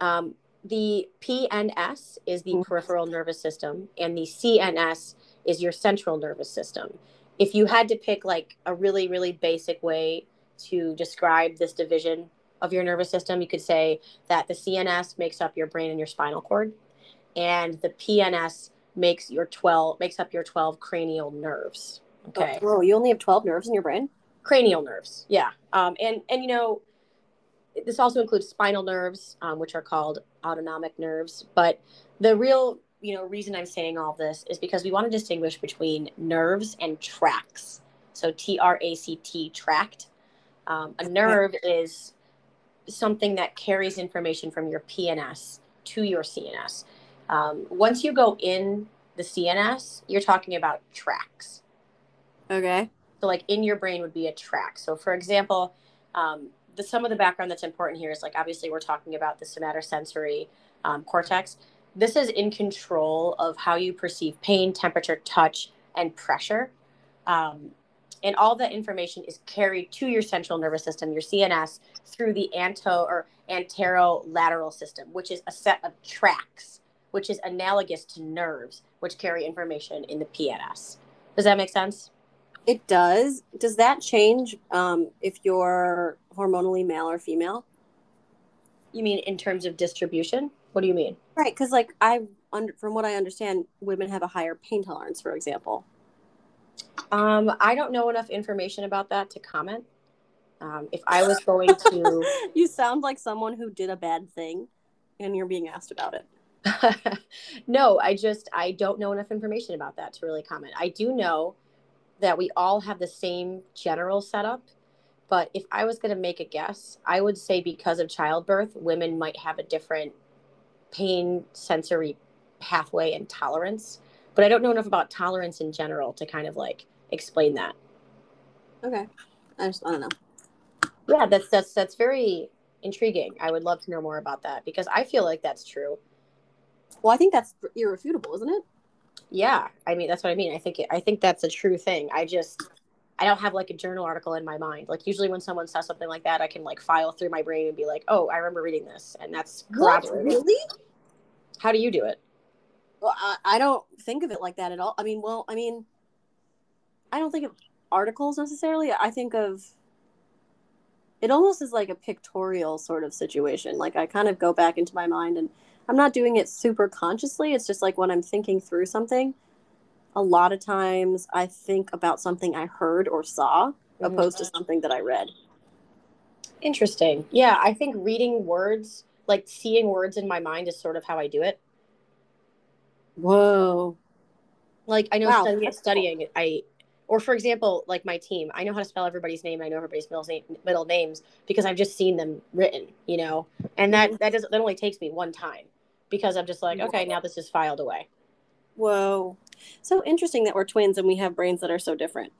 um, the PNS is the Mhm. peripheral nervous system, and the CNS is your central nervous system. If you had to pick like a really, really basic way to describe this division of your nervous system, you could say that the CNS makes up your brain and your spinal cord, and the PNS makes your 12 makes up your 12 cranial nerves. Okay Oh, you only have 12 nerves in your brain? cranial nerves yeah um, and and you know this also includes spinal nerves um, which are called autonomic nerves but the real you know reason i'm saying all this is because we want to distinguish between nerves and tracts so t-r-a-c-t tract um, a nerve is something that carries information from your pns to your cns um, once you go in the cns you're talking about tracks Okay. so like in your brain would be a track. So for example, um, the some of the background that's important here is like obviously we're talking about the somatosensory um, cortex. This is in control of how you perceive pain, temperature, touch, and pressure. Um, and all that information is carried to your central nervous system, your CNS, through the anto or anterolateral system, which is a set of tracks, which is analogous to nerves, which carry information in the PNS. Does that make sense? It does. Does that change um, if you're hormonally male or female? You mean in terms of distribution? What do you mean? Right, because like I, from what I understand, women have a higher pain tolerance, for example. Um, I don't know enough information about that to comment. Um, if I was going to, you sound like someone who did a bad thing, and you're being asked about it. no, I just I don't know enough information about that to really comment. I do know that we all have the same general setup, but if I was going to make a guess, I would say because of childbirth, women might have a different pain sensory pathway and tolerance. But I don't know enough about tolerance in general to kind of like explain that. Okay, I just I don't know. Yeah, that's that's that's very intriguing. I would love to know more about that because I feel like that's true. Well, I think that's irrefutable, isn't it? Yeah, I mean that's what I mean. I think it, I think that's a true thing. I just I don't have like a journal article in my mind. Like usually when someone says something like that, I can like file through my brain and be like, "Oh, I remember reading this," and that's corroborated. Really? How do you do it? Well, I, I don't think of it like that at all. I mean, well, I mean, I don't think of articles necessarily. I think of it almost is like a pictorial sort of situation. Like I kind of go back into my mind and I'm not doing it super consciously. It's just like when I'm thinking through something, a lot of times I think about something I heard or saw Mhm. opposed to something that I read. Interesting. Yeah, I think reading words, like seeing words in my mind, is sort of how I do it. Whoa. Like I know Wow, studying, that's cool. I, or for example, like my team, I know how to spell everybody's name. I know everybody's middle, name, middle names because I've just seen them written, you know, and that mm-hmm. that does that only takes me one time because I'm just like, mm-hmm. okay, now this is filed away. Whoa. So interesting that we're twins and we have brains that are so different.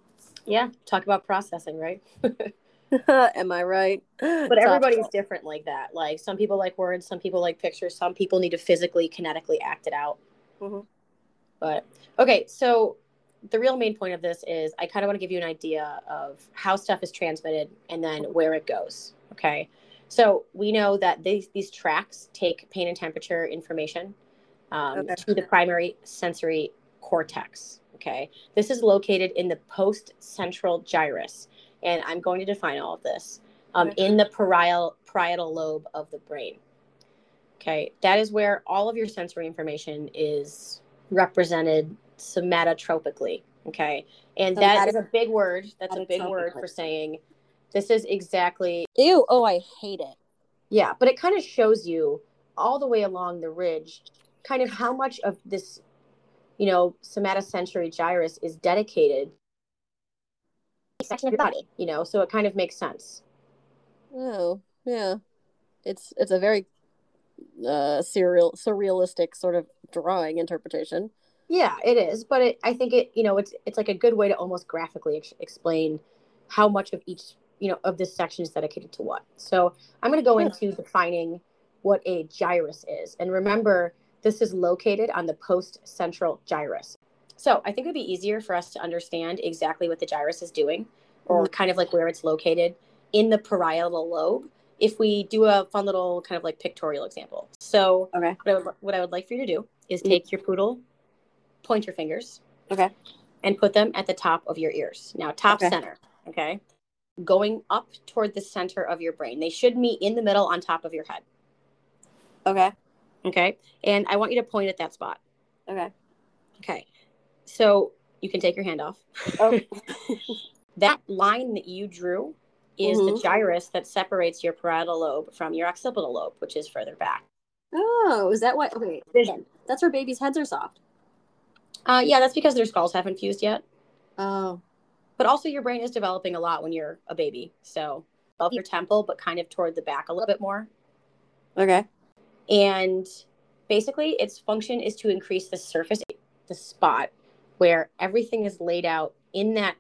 Yeah, talk about processing, right? Am I right? But everybody's different like that. Like some people like words, some people like pictures, some people need to physically, kinetically act it out. Mhm. But okay, so the real main point of this is I kind of want to give you an idea of how stuff is transmitted and then where it goes. Okay, so we know that these these tracks take pain and temperature information um, Okay. to the primary sensory cortex. Okay, this is located in the post central gyrus, and I'm going to define all of this um, Okay. in the parietal parietal lobe of the brain. Okay, that is where all of your sensory information is represented somatotopically. Okay. And that is a big word. That's a big word for saying this is exactly, Ew. Oh, I hate it. yeah, but it kind of shows you all the way along the ridge kind of how much of this, you know, somatosensory gyrus is dedicated section of your body, you know, so it kind of makes sense. Oh, yeah. It's it's a very uh surreal surrealistic sort of drawing interpretation. Yeah, it is, but it, I think it, you know, it's it's like a good way to almost graphically ex- explain how much of each, you know, of this section is dedicated to what. So I'm going to go Yeah. into defining what a gyrus is, and remember, this is located on the post-central gyrus. So I think it would be easier for us to understand exactly what the gyrus is doing, or kind of like where it's located in the parietal lobe, if we do a fun little kind of like pictorial example. So Okay. what I would, what I would like for you to do is Mhm. take your poodle point your fingers Okay. and put them at the top of your ears. Now, top Okay. center, okay? Going up toward the center of your brain. They should meet in the middle on top of your head, Okay. okay? And I want you to point at that spot, Okay. okay? So you can take your hand off. Oh. that line that you drew is the Mhm. gyrus that separates your parietal lobe from your occipital lobe, which is further back. Oh, is that why? Okay. Vision. That's where babies' heads are soft. Uh, yeah, that's because their skulls haven't fused yet. Oh. but also your brain is developing a lot when you're a baby so above your temple but kind of toward the back a little bit more Okay. and basically its function is to increase the surface the spot where everything is laid out in that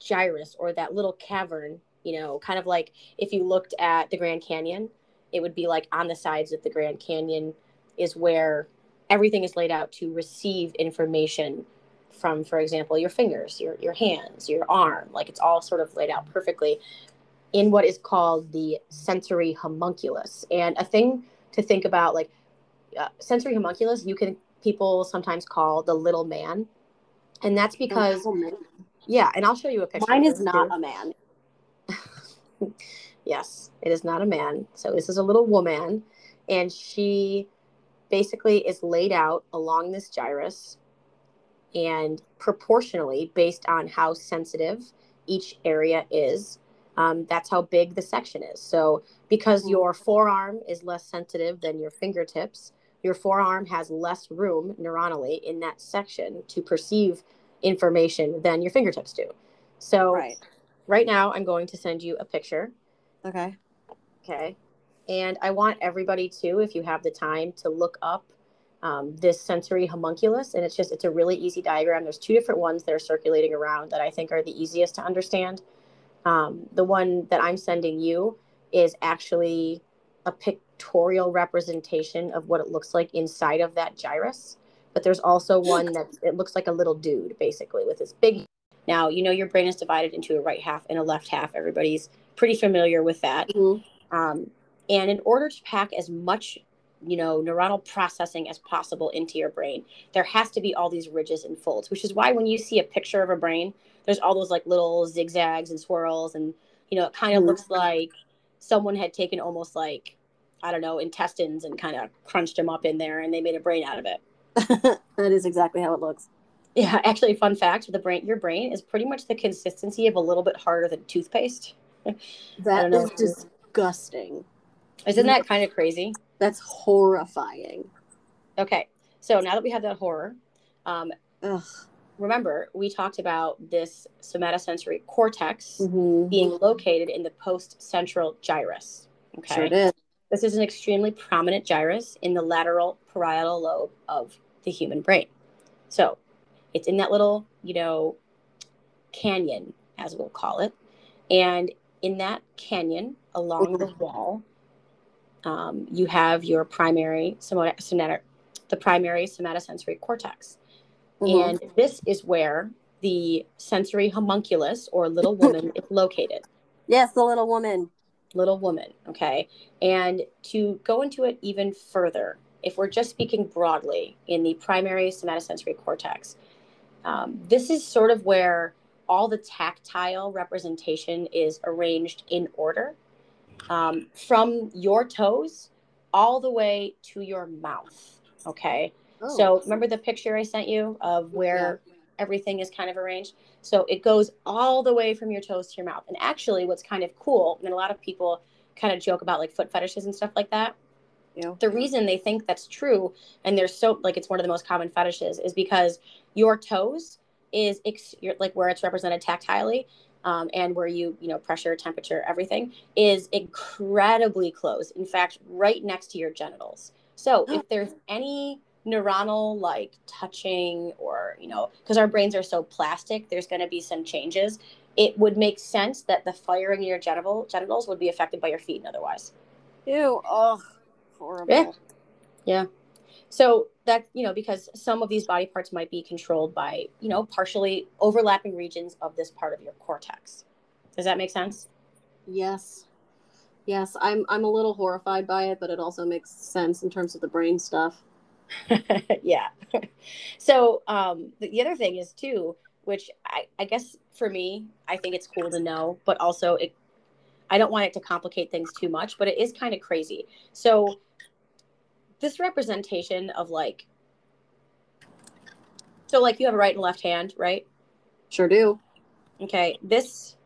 gyrus or that little cavern you know kind of like if you looked at the grand canyon it would be like on the sides of the grand canyon is where everything is laid out to receive information from for example your fingers your your hands your arm like it's all sort of laid out perfectly in what is called the sensory homunculus. And a thing to think about like uh, sensory homunculus you can people sometimes call the little man. And that's because Oh, yeah and i'll show you a picture Mine is not a man. Yes it is not a man so this is a little woman and she basically is laid out along this gyrus and proportionally based on how sensitive each area is um, that's how big the section is so because Mhm. your forearm is less sensitive than your fingertips your forearm has less room neuronally in that section to perceive information than your fingertips do so Right. Right now i'm going to send you a picture Okay. Okay. And I want everybody to, if you have the time, to look up um, this sensory homunculus. And it's just, it's a really easy diagram. There's two different ones that are circulating around that I think are the easiest to understand. Um, the one that I'm sending you is actually a pictorial representation of what it looks like inside of that gyrus. But there's also one that it looks like a little dude, basically, with this big. Now, you know, your brain is divided into a right half and a left half. Everybody's pretty familiar with that. Mhm. Um, and in order to pack as much, you know, neuronal processing as possible into your brain, there has to be all these ridges and folds, which is why when you see a picture of a brain, there's all those like little zigzags and swirls. And, you know, it kind of Mhm. looks like someone had taken almost like, I don't know, intestines and kind of crunched them up in there and they made a brain out of it. that is exactly how it looks. Yeah, actually, fun fact: the brain, your brain is pretty much the consistency of a little bit harder than toothpaste. That is disgusting. Isn't that kind of crazy? That's horrifying. Okay, so now that we have that horror, um, remember we talked about this somatosensory cortex Mhm. being located in the post-central gyrus. Okay, Sure this is an extremely prominent gyrus in the lateral parietal lobe of the human brain. So it's in that little, you know, canyon, as we'll call it. And in that canyon, along the wall, um, you have your primary somat- somatic, the primary somatosensory cortex. Mhm. And this is where the sensory homunculus or little woman is located yes, the little woman. little woman. Okay. And to go into it even further, if we're just speaking broadly in the primary somatosensory cortex, um, this is sort of where all the tactile representation is arranged in order um, from your toes all the way to your mouth. Okay. Oh. So remember the picture I sent you of where everything is kind of arranged. So it goes all the way from your toes to your mouth. And actually, what's kind of cool, and a lot of people kind of joke about like foot fetishes and stuff like that. Yeah. The reason they think that's true, and they're so like it's one of the most common fetishes, is because your toes is ex- like where it's represented tactilely um, and where you you know pressure temperature everything is incredibly close in fact right next to your genitals so if there's any neuronal like touching or you know because our brains are so plastic there's going to be some changes it would make sense that the firing in your genital genitals would be affected by your feet and otherwise Ew. Oh, horrible. Yeah. yeah so that you know because some of these body parts might be controlled by you know partially overlapping regions of this part of your cortex does that make sense Yes. Yes, I'm I'm a little horrified by it, but it also makes sense in terms of the brain stuff. yeah. so um, the, the other thing is too, which I, I guess for me, I think it's cool to know, but also it, I don't want it to complicate things too much, but it is kind of crazy. So this representation of like, so like you have a right and left hand, right? Sure do. Okay. This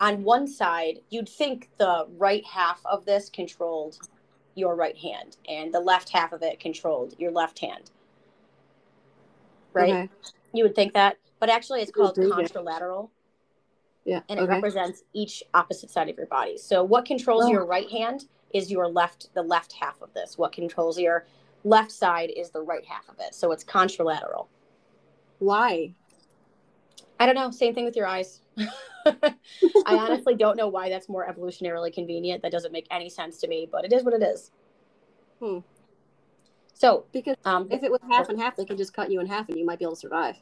on one side, you'd think the right half of this controlled your right hand, and the left half of it controlled your left hand. Right? Okay. You would think that, but actually, it's called Okay. contralateral, Yeah. and it okay. represents each opposite side of your body. So, what controls Oh. your right hand is your left, the left half of this. What controls your left side is the right half of it. So, it's contralateral. Why? I don't know. Same thing with your eyes. I honestly don't know why that's more evolutionarily convenient. That doesn't make any sense to me, but it is what it is. Hmm. So, Because um, if it was half and half, they could just cut you in half and you might be able to survive.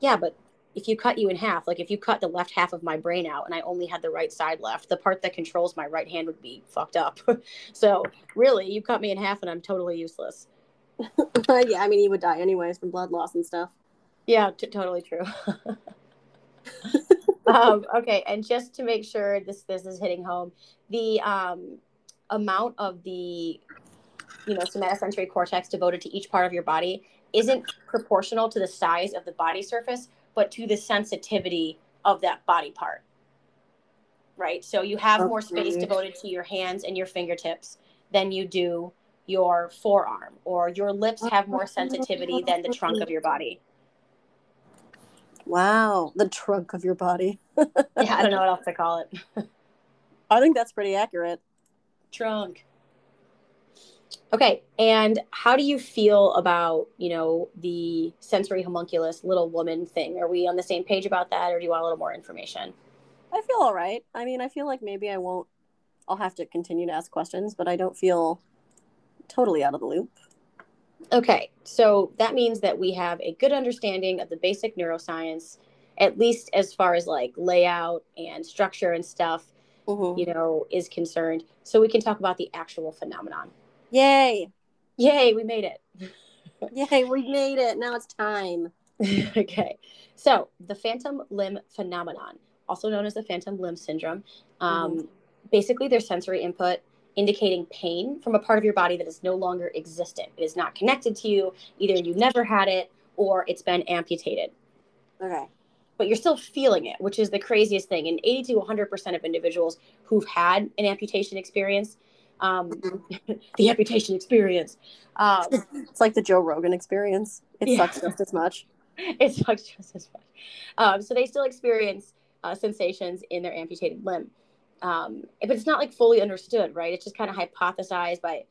yeah, but if you cut you in half, like if you cut the left half of my brain out and I only had the right side left, the part that controls my right hand would be fucked up. so, really, you cut me in half and I'm totally useless. yeah, I mean, you would die anyways from blood loss and stuff. Yeah, t- totally true. um, okay, and just to make sure this this is hitting home, the um, amount of the you know somatosensory cortex devoted to each part of your body isn't proportional to the size of the body surface, but to the sensitivity of that body part. Right. So you have more space devoted to your hands and your fingertips than you do your forearm, or your lips have more sensitivity than the trunk of your body. Wow, the trunk of your body. yeah, I don't know what else to call it. I think that's pretty accurate. Trunk. Okay, and how do you feel about, you know, the sensory homunculus little woman thing? Are we on the same page about that or do you want a little more information? I feel all right. I mean, I feel like maybe I won't. I'll have to continue to ask questions, but I don't feel totally out of the loop. Okay, so that means that we have a good understanding of the basic neuroscience, at least as far as like layout and structure and stuff, Mhm. you know, is concerned. So we can talk about the actual phenomenon. Yay! Yay, we made it. Yay! We made it. Now it's time. okay. So, the phantom limb phenomenon, also known as the phantom limb syndrome, um, basically there's sensory input indicating pain from a part of your body that is no longer existent. It is not connected to you. Either you never had it or it's been amputated. Okay. But you're still feeling it, which is the craziest thing. And 80 to 100% of individuals who've had an amputation experience, um, the amputation experience, um, It's like the Joe Rogan experience. It Yeah. sucks just as much. it sucks just as much. Um, so they still experience uh, sensations in their amputated limb. Um, but it's not like fully understood, right? It's just kind of hypothesized by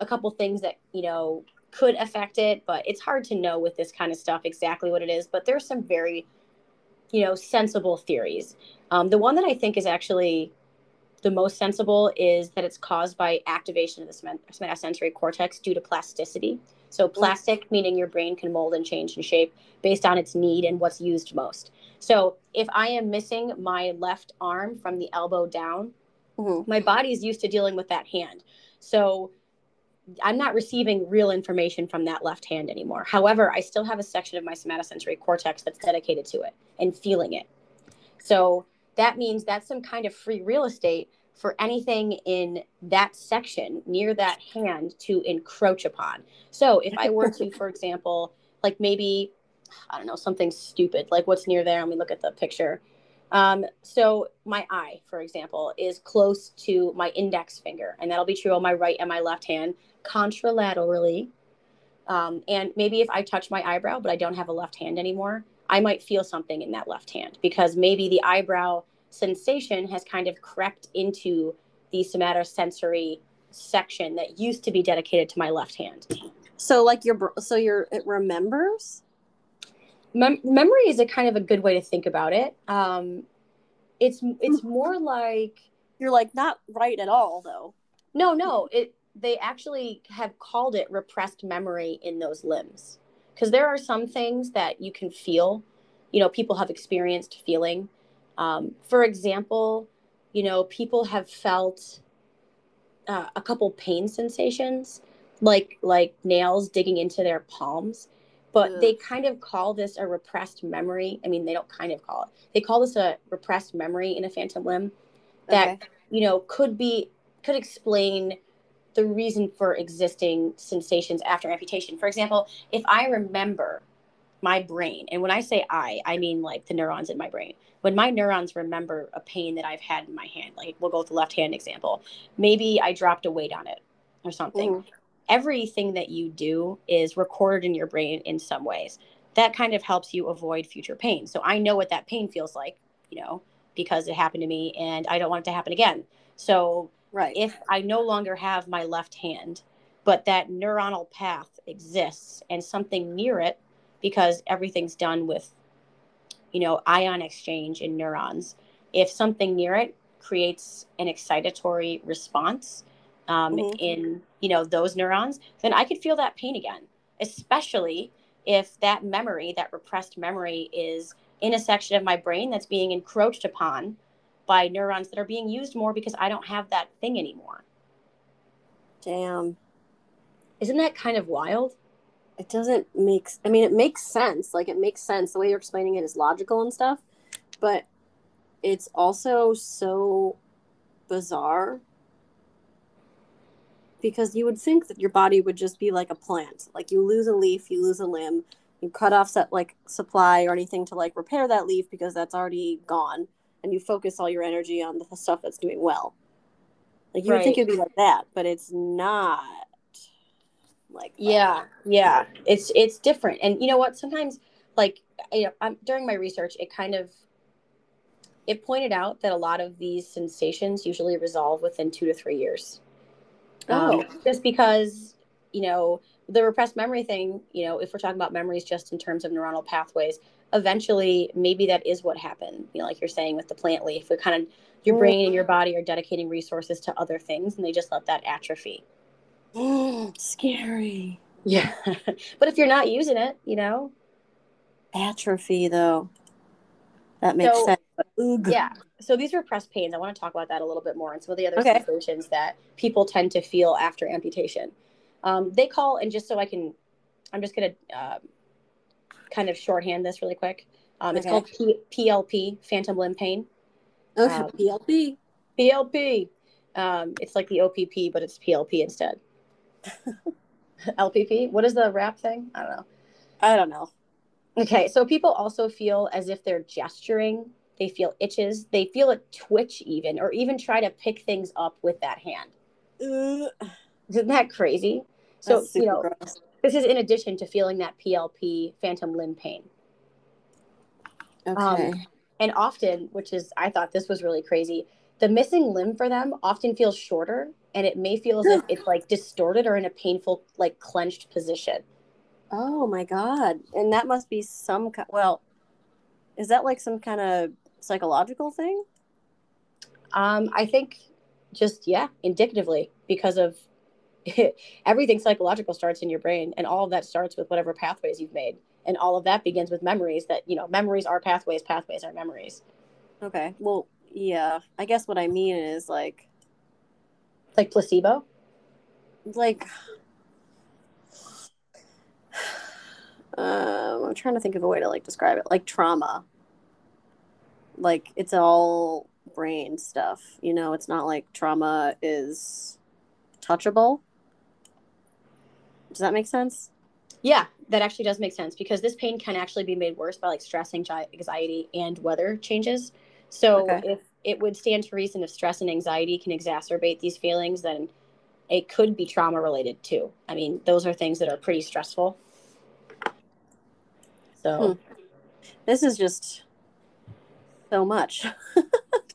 a couple things that, you know, could affect it, but it's hard to know with this kind of stuff exactly what it is. But there's some very, you know, sensible theories. Um, the one that I think is actually the most sensible is that it's caused by activation of the somatosensory cortex due to plasticity. So, plastic meaning your brain can mold and change in shape based on its need and what's used most. So, if I am missing my left arm from the elbow down, Mhm. my body's used to dealing with that hand. So, I'm not receiving real information from that left hand anymore. However, I still have a section of my somatosensory cortex that's dedicated to it and feeling it. So, that means that's some kind of free real estate for anything in that section near that hand to encroach upon. So, if I were to, for example, like maybe I don't know something stupid like what's near there. Let me look at the picture. Um, so my eye, for example, is close to my index finger, and that'll be true on my right and my left hand, contralaterally. Um, and maybe if I touch my eyebrow, but I don't have a left hand anymore, I might feel something in that left hand because maybe the eyebrow sensation has kind of crept into the somatosensory section that used to be dedicated to my left hand. So like your so your it remembers. Mem- memory is a kind of a good way to think about it. Um, it's it's more like you're like not right at all though. No, no. It they actually have called it repressed memory in those limbs because there are some things that you can feel. You know, people have experienced feeling. Um, for example, you know, people have felt uh, a couple pain sensations like like nails digging into their palms but Ugh. they kind of call this a repressed memory i mean they don't kind of call it they call this a repressed memory in a phantom limb that okay. you know could be could explain the reason for existing sensations after amputation for example if i remember my brain and when i say i i mean like the neurons in my brain when my neurons remember a pain that i've had in my hand like we'll go with the left hand example maybe i dropped a weight on it or something mm everything that you do is recorded in your brain in some ways. That kind of helps you avoid future pain. So I know what that pain feels like, you know, because it happened to me and I don't want it to happen again. So right. if I no longer have my left hand, but that neuronal path exists and something near it, because everything's done with, you know, ion exchange in neurons. If something near it creates an excitatory response, um, mm-hmm. in you know those neurons then i could feel that pain again especially if that memory that repressed memory is in a section of my brain that's being encroached upon by neurons that are being used more because i don't have that thing anymore. Damn. Isn't that kind of wild? It doesn't make i mean it makes sense. Like it makes sense. The way you're explaining it is logical and stuff but it's also so bizarre because you would think that your body would just be like a plant. Like you lose a leaf you lose a limb you cut off set like supply or anything to like repair that leaf because that's already gone and you focus all your energy on the stuff that's doing well like you right. would think it'd be like that but it's not like that. yeah yeah it's it's different and you know what sometimes like you know I'm, during my research it kind of it pointed out that a lot of these sensations usually resolve within two to three years um, oh. just because, you know, the repressed memory thing, you know, if we're talking about memories just in terms of neuronal pathways, eventually maybe that is what happened. You know, like you're saying with the plant leaf, we kind of your brain and your body are dedicating resources to other things and they just let that atrophy. Scary. Yeah. but if you're not using it, you know. Atrophy though. That makes so, sense. Yeah so these repressed pains, I want to talk about that a little bit more and some of the other okay. sensations that people tend to feel after amputation. Um, they call, and just so I can, I'm just going to uh, kind of shorthand this really quick. Um, it's okay. called P- PLP, phantom limb pain. Okay, um, PLP. PLP. Um, it's like the OPP, but it's PLP instead. LPP. What is the rap thing? I don't know. I don't know. Okay, so people also feel as if they're gesturing they feel itches, they feel a twitch even, or even try to pick things up with that hand. Isn't that crazy? So, you know, gross. This is in addition to feeling that PLP phantom limb pain. Okay. Um, and often, which is, I thought this was really crazy, the missing limb for them often feels shorter and it may feel as if it's like distorted or in a painful, like clenched position. Oh my God. And that must be some, kind, well, is that like some kind of psychological thing? Um, I think just yeah, indicatively because of everything psychological starts in your brain, and all of that starts with whatever pathways you've made, and all of that begins with memories. That you know, memories are pathways, pathways are memories. Okay, well, yeah, I guess what I mean is like, like placebo, like. Um, I'm trying to think of a way to like describe it, like trauma like it's all brain stuff you know it's not like trauma is touchable does that make sense yeah that actually does make sense because this pain can actually be made worse by like stress, and anxiety, and weather changes. So okay. if it would stand to reason if stress and anxiety can exacerbate these feelings, then it could be trauma related too. I mean, those are things that are pretty stressful. So hmm. this is just so much.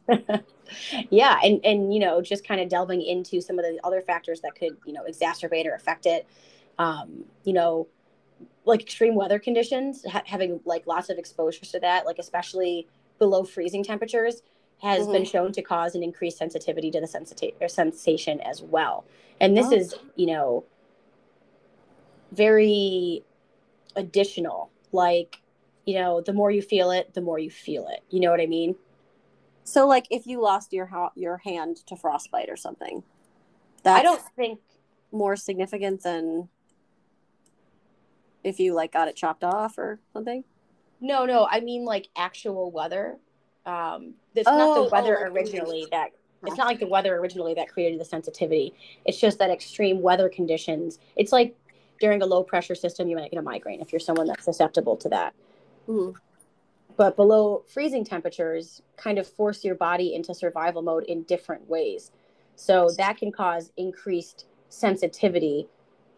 yeah, and and you know, just kind of delving into some of the other factors that could, you know, exacerbate or affect it. Um, you know, like extreme weather conditions, ha- having like lots of exposures to that, like especially below freezing temperatures, has mm-hmm. been shown to cause an increased sensitivity to the sensita- sensation as well. And this oh. is, you know, very additional. Like, you know, the more you feel it, the more you feel it. You know what I mean? So, like, if you lost your ha- your hand to frostbite or something, I don't think more significant than if you like got it chopped off or something. No, no, I mean like actual weather. Um, it's oh, not the oh, weather oh, originally that it's not like the weather originally that created the sensitivity. It's just that extreme weather conditions. It's like during a low pressure system, you might get a migraine if you're someone that's susceptible to that. Mm-hmm. But below freezing temperatures kind of force your body into survival mode in different ways. So that can cause increased sensitivity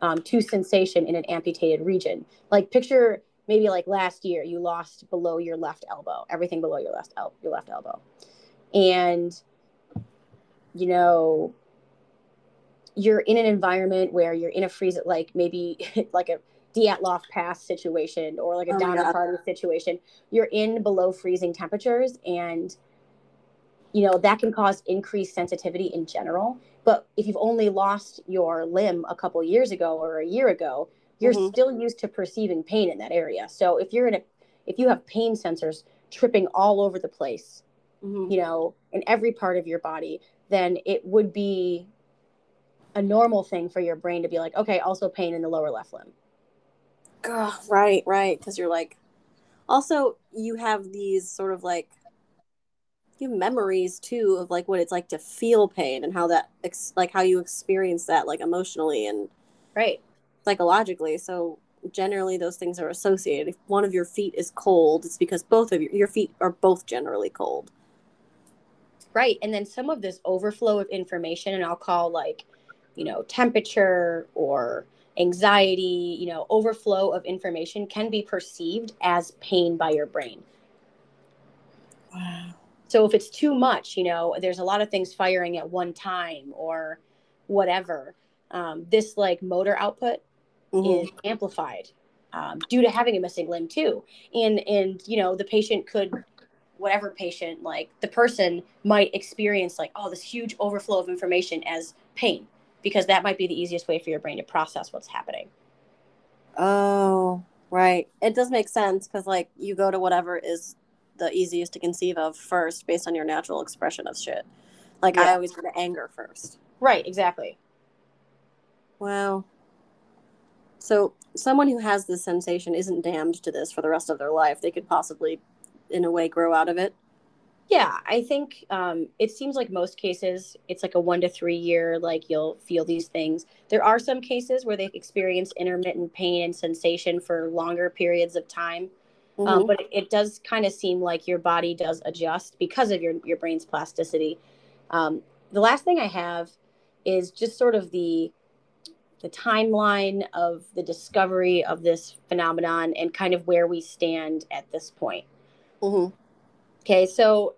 um, to sensation in an amputated region. Like picture maybe like last year you lost below your left elbow, everything below your left el- your left elbow, and you know you're in an environment where you're in a freeze like maybe like a Dyatlov Pass situation or like a oh Donner Party situation. You're in below freezing temperatures and you know that can cause increased sensitivity in general but if you've only lost your limb a couple years ago or a year ago you're mm-hmm. still used to perceiving pain in that area so if you're in a if you have pain sensors tripping all over the place mm-hmm. you know in every part of your body then it would be a normal thing for your brain to be like okay also pain in the lower left limb God, right right because you're like also you have these sort of like you have memories too of like what it's like to feel pain and how that ex- like how you experience that like emotionally and right. psychologically. So generally those things are associated. If one of your feet is cold it's because both of your, your feet are both generally cold. Right. And then some of this overflow of information and i'll call like you know temperature or anxiety you know overflow of information can be perceived as pain by your brain. Wow so if it's too much, you know, there's a lot of things firing at one time or whatever. Um, this like motor output mm-hmm. is amplified um, due to having a missing limb too. And and you know the patient could, whatever patient, like the person might experience like oh this huge overflow of information as pain because that might be the easiest way for your brain to process what's happening. Oh, right. It does make sense because like you go to whatever is the easiest to conceive of first based on your natural expression of shit. Like yeah. I always go to anger first. Right, exactly. Wow. So someone who has this sensation isn't damned to this for the rest of their life. They could possibly in a way grow out of it. Yeah, I think um, it seems like most cases it's like a one to three year, like you'll feel these things. There are some cases where they experience intermittent pain and sensation for longer periods of time. Um, mm-hmm. Um, but it, it does kind of seem like your body does adjust because of your your brain's plasticity. Um, the last thing I have is just sort of the the timeline of the discovery of this phenomenon and kind of where we stand at this point. Mm-hmm. Okay, so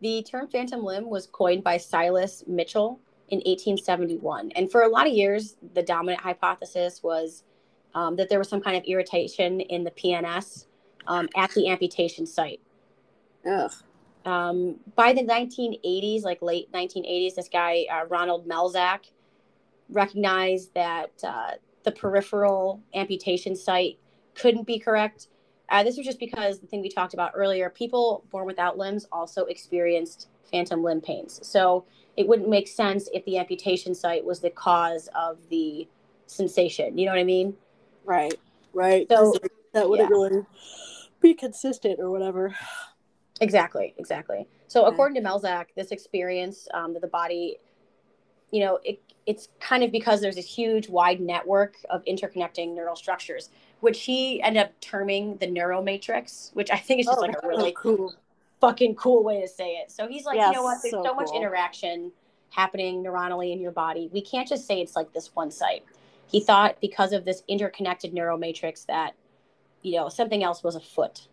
the term phantom limb was coined by Silas Mitchell in 1871, and for a lot of years, the dominant hypothesis was um, that there was some kind of irritation in the PNS um, at the amputation site. Ugh. Um, by the 1980s, like late 1980s, this guy, uh, Ronald Melzack, recognized that uh, the peripheral amputation site couldn't be correct. Uh, this was just because the thing we talked about earlier people born without limbs also experienced phantom limb pains. So it wouldn't make sense if the amputation site was the cause of the sensation. You know what I mean? Right, right. So that wouldn't yeah. really be consistent or whatever. Exactly, exactly. So, according to Melzack, this experience um, that the body you know, it, it's kind of because there's this huge, wide network of interconnecting neural structures, which he ended up terming the neural matrix, which I think is just Oh, like a really cool. fucking cool way to say it. So he's like, Yeah, you know what? There's so, so much cool. interaction happening neuronally in your body. We can't just say it's like this one site. He thought because of this interconnected neural matrix that, you know, something else was afoot.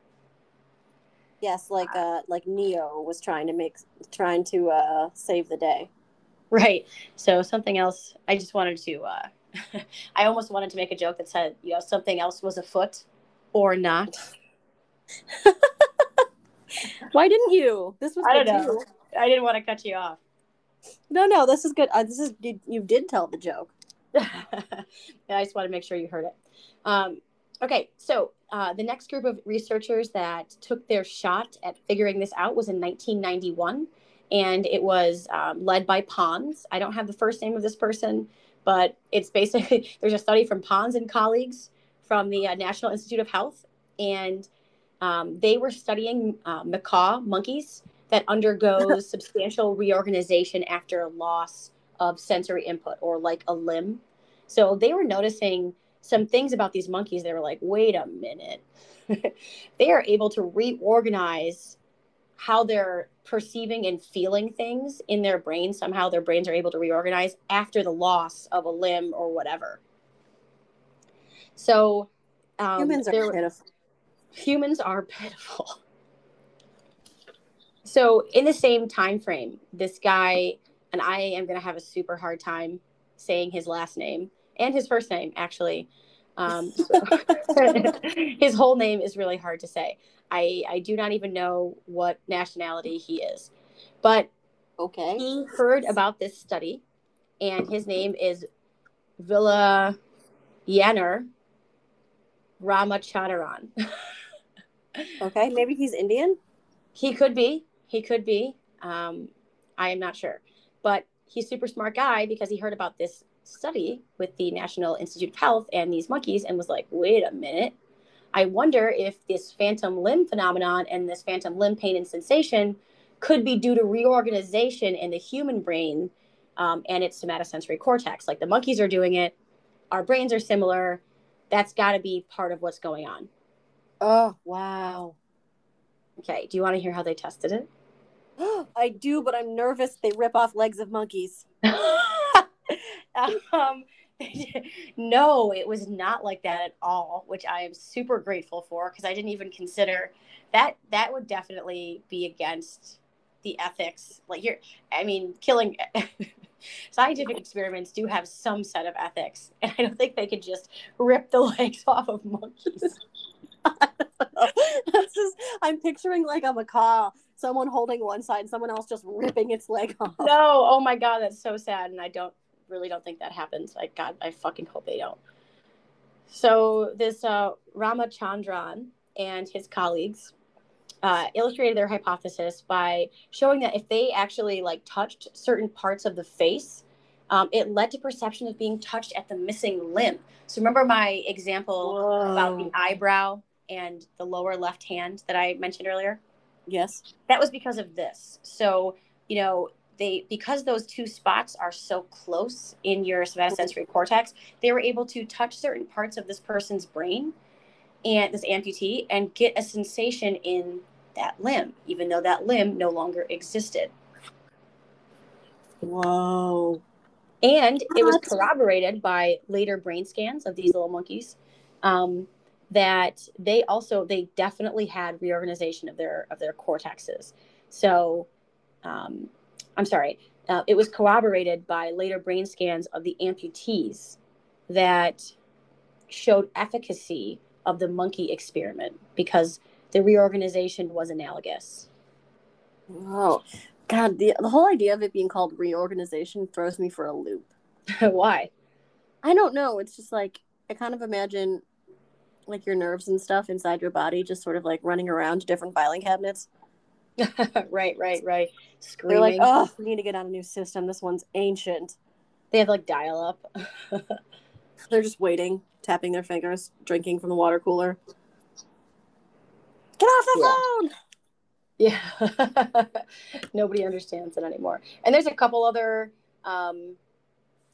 Yes, like uh, like Neo was trying to make trying to uh save the day. Right. So something else. I just wanted to. uh I almost wanted to make a joke that said, you know, something else was afoot, or not. Why didn't you? This was I don't know. too. I didn't want to cut you off. No, no, this is good. Uh, this is you, you did tell the joke. I just want to make sure you heard it. Um, okay, so uh, the next group of researchers that took their shot at figuring this out was in 1991, and it was um, led by Pons. I don't have the first name of this person, but it's basically there's a study from Pons and colleagues from the uh, National Institute of Health, and um, they were studying uh, macaw monkeys that undergo substantial reorganization after a loss of sensory input or like a limb. So they were noticing some things about these monkeys. They were like, wait a minute. they are able to reorganize how they're perceiving and feeling things in their brain. Somehow their brains are able to reorganize after the loss of a limb or whatever. So um, Humans are pitiful. humans are pitiful. So in the same time frame, this guy and I am going to have a super hard time saying his last name and his first name actually. Um, so- his whole name is really hard to say. I I do not even know what nationality he is, but Okay. he heard about this study, and his name is Villa Yanner Ramachandran. Okay. Maybe he's Indian. He could be. He could be. Um, I am not sure. But he's a super smart guy because he heard about this study with the National Institute of Health and these monkeys and was like, wait a minute. I wonder if this phantom limb phenomenon and this phantom limb pain and sensation could be due to reorganization in the human brain um, and its somatosensory cortex. Like the monkeys are doing it, our brains are similar. That's got to be part of what's going on. Oh wow. Okay. Do you want to hear how they tested it? I do, but I'm nervous. They rip off legs of monkeys. um, no, it was not like that at all, which I am super grateful for because I didn't even consider that. That would definitely be against the ethics. Like you're I mean, killing scientific experiments do have some set of ethics, and I don't think they could just rip the legs off of monkeys. That's just, I'm picturing like a macaw, someone holding one side, someone else just ripping its leg off. no, oh my god, that's so sad, and I don't really don't think that happens. I God, I fucking hope they don't. So this uh, Ramachandran and his colleagues uh, illustrated their hypothesis by showing that if they actually like touched certain parts of the face, um, it led to perception of being touched at the missing limb. So remember my example about the eyebrow and the lower left hand that I mentioned earlier? Yes. that was because of this. So, you know, they because those two spots are so close in your somatosensory cortex, they were able to touch certain parts of this person's brain and this amputee and get a sensation in that limb, even though that limb no longer existed. Whoa. And it was corroborated by later brain scans of these little monkeys um, that they also they definitely had reorganization of their of their cortexes. So, um, I'm sorry, uh, it was corroborated by later brain scans of the amputees that showed efficacy of the monkey experiment because the reorganization was analogous. Wow. God, the, the whole idea of it being called reorganization throws me for a loop. Why? I don't know. It's just like, I kind of imagine like your nerves and stuff inside your body just sort of like running around to different filing cabinets. right, right, right. Screaming. They're like, oh, we need to get on a new system. This one's ancient. They have like dial up. They're just waiting, tapping their fingers, drinking from the water cooler. Get off the Yeah. phone! yeah. Nobody understands it anymore. And there's a couple other um,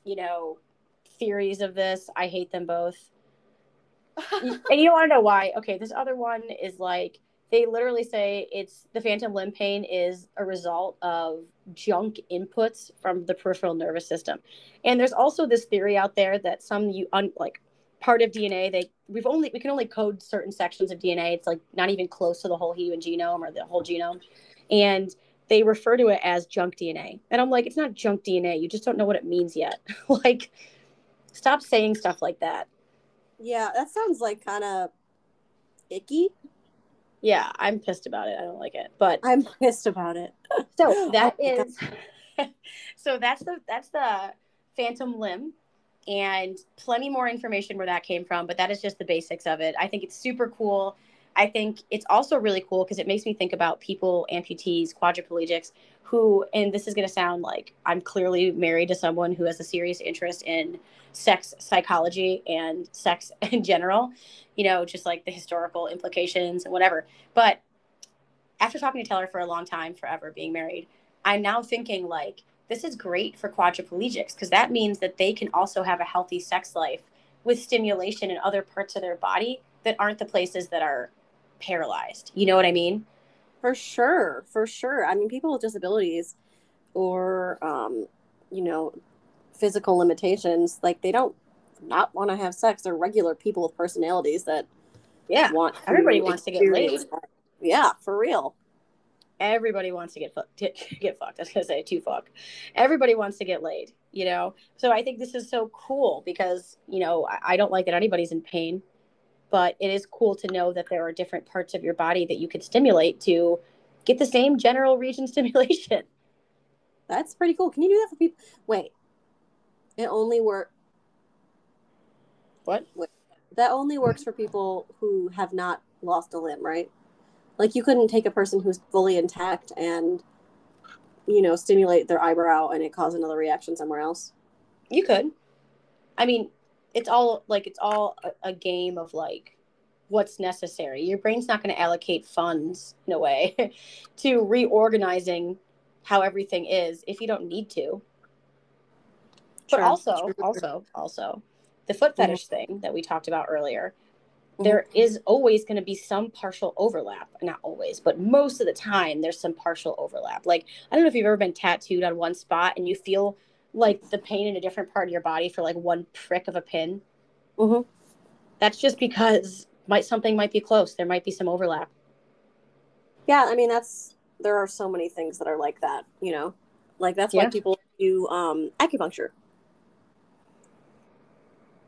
you know, theories of this. I hate them both. and you want to know why? Okay, this other one is like they literally say it's the phantom limb pain is a result of junk inputs from the peripheral nervous system. And there's also this theory out there that some you un, like part of DNA they we've only we can only code certain sections of DNA. It's like not even close to the whole human genome or the whole genome. And they refer to it as junk DNA. And I'm like, it's not junk DNA. You just don't know what it means yet. like, stop saying stuff like that. Yeah, that sounds like kind of icky. Yeah, I'm pissed about it. I don't like it. But I'm pissed about it. so that oh is so that's the that's the phantom limb and plenty more information where that came from, but that is just the basics of it. I think it's super cool. I think it's also really cool because it makes me think about people, amputees, quadriplegics, who, and this is going to sound like I'm clearly married to someone who has a serious interest in sex psychology and sex in general, you know, just like the historical implications and whatever. But after talking to Taylor for a long time, forever being married, I'm now thinking like, this is great for quadriplegics because that means that they can also have a healthy sex life with stimulation in other parts of their body that aren't the places that are paralyzed. You know what I mean? For sure, for sure. I mean, people with disabilities or, um, you know, physical limitations, like they don't not want to have sex. They're regular people with personalities that, yeah, want everybody wants to get laid. Yeah, for real. Everybody wants to get fucked. Get fucked. I was gonna say to fuck. Everybody wants to get laid. You know. So I think this is so cool because you know I, I don't like that anybody's in pain but it is cool to know that there are different parts of your body that you could stimulate to get the same general region stimulation. That's pretty cool. Can you do that for people? Wait, it only work. What? Wait, that only works for people who have not lost a limb, right? Like you couldn't take a person who's fully intact and, you know, stimulate their eyebrow and it cause another reaction somewhere else. You could. I mean, it's all like it's all a, a game of like what's necessary. Your brain's not going to allocate funds in a way to reorganizing how everything is if you don't need to. But also, also, also, the foot fetish mm-hmm. thing that we talked about earlier, mm-hmm. there is always going to be some partial overlap. Not always, but most of the time, there's some partial overlap. Like, I don't know if you've ever been tattooed on one spot and you feel like the pain in a different part of your body for like one prick of a pin. Mm-hmm. That's just because might something might be close. There might be some overlap. Yeah, I mean that's there are so many things that are like that. You know, like that's yeah. why people do um, acupuncture.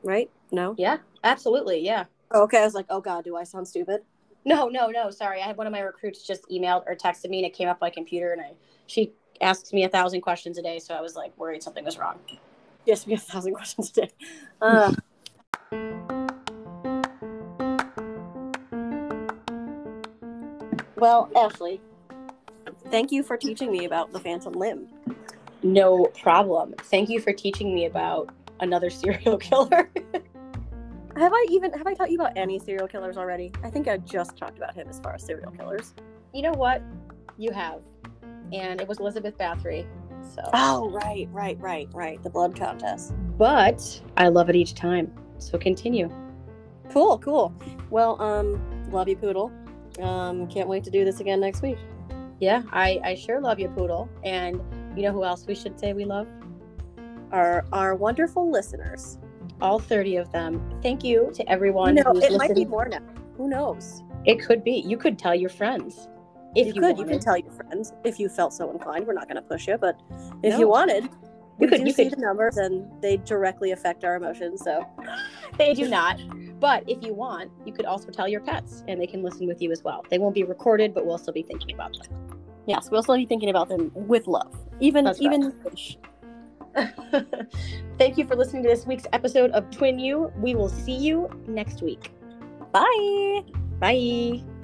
Right? No. Yeah, absolutely. Yeah. Oh, okay, I was like, oh god, do I sound stupid? No, no, no. Sorry, I had one of my recruits just emailed or texted me, and it came up my computer, and I she asks me a thousand questions a day, so I was like worried something was wrong. Yes, we have a thousand questions a day. Uh, well, Ashley, thank you for teaching me about the phantom limb. No problem. Thank you for teaching me about another serial killer. have I even have I taught you about any serial killers already? I think I just talked about him as far as serial killers. You know what? You have and it was Elizabeth Bathory. So. Oh right, right, right, right. The blood contest. But I love it each time. So continue. Cool, cool. Well, um, love you, Poodle. Um, can't wait to do this again next week. Yeah, I, I sure love you, Poodle. And you know who else we should say we love? Our our wonderful listeners. All 30 of them. Thank you to everyone. No, it listening. might be more now. Who knows? It could be. You could tell your friends. If you, you could, wanted. you can tell your friends if you felt so inclined. We're not going to push you, but if no. you wanted, you we could, do you see could. the numbers, and they directly affect our emotions. So they do not. But if you want, you could also tell your pets, and they can listen with you as well. They won't be recorded, but we'll still be thinking about them. Yes, we'll still be thinking about them with love, even That's even right. fish. Thank you for listening to this week's episode of Twin You. We will see you next week. Bye. Bye.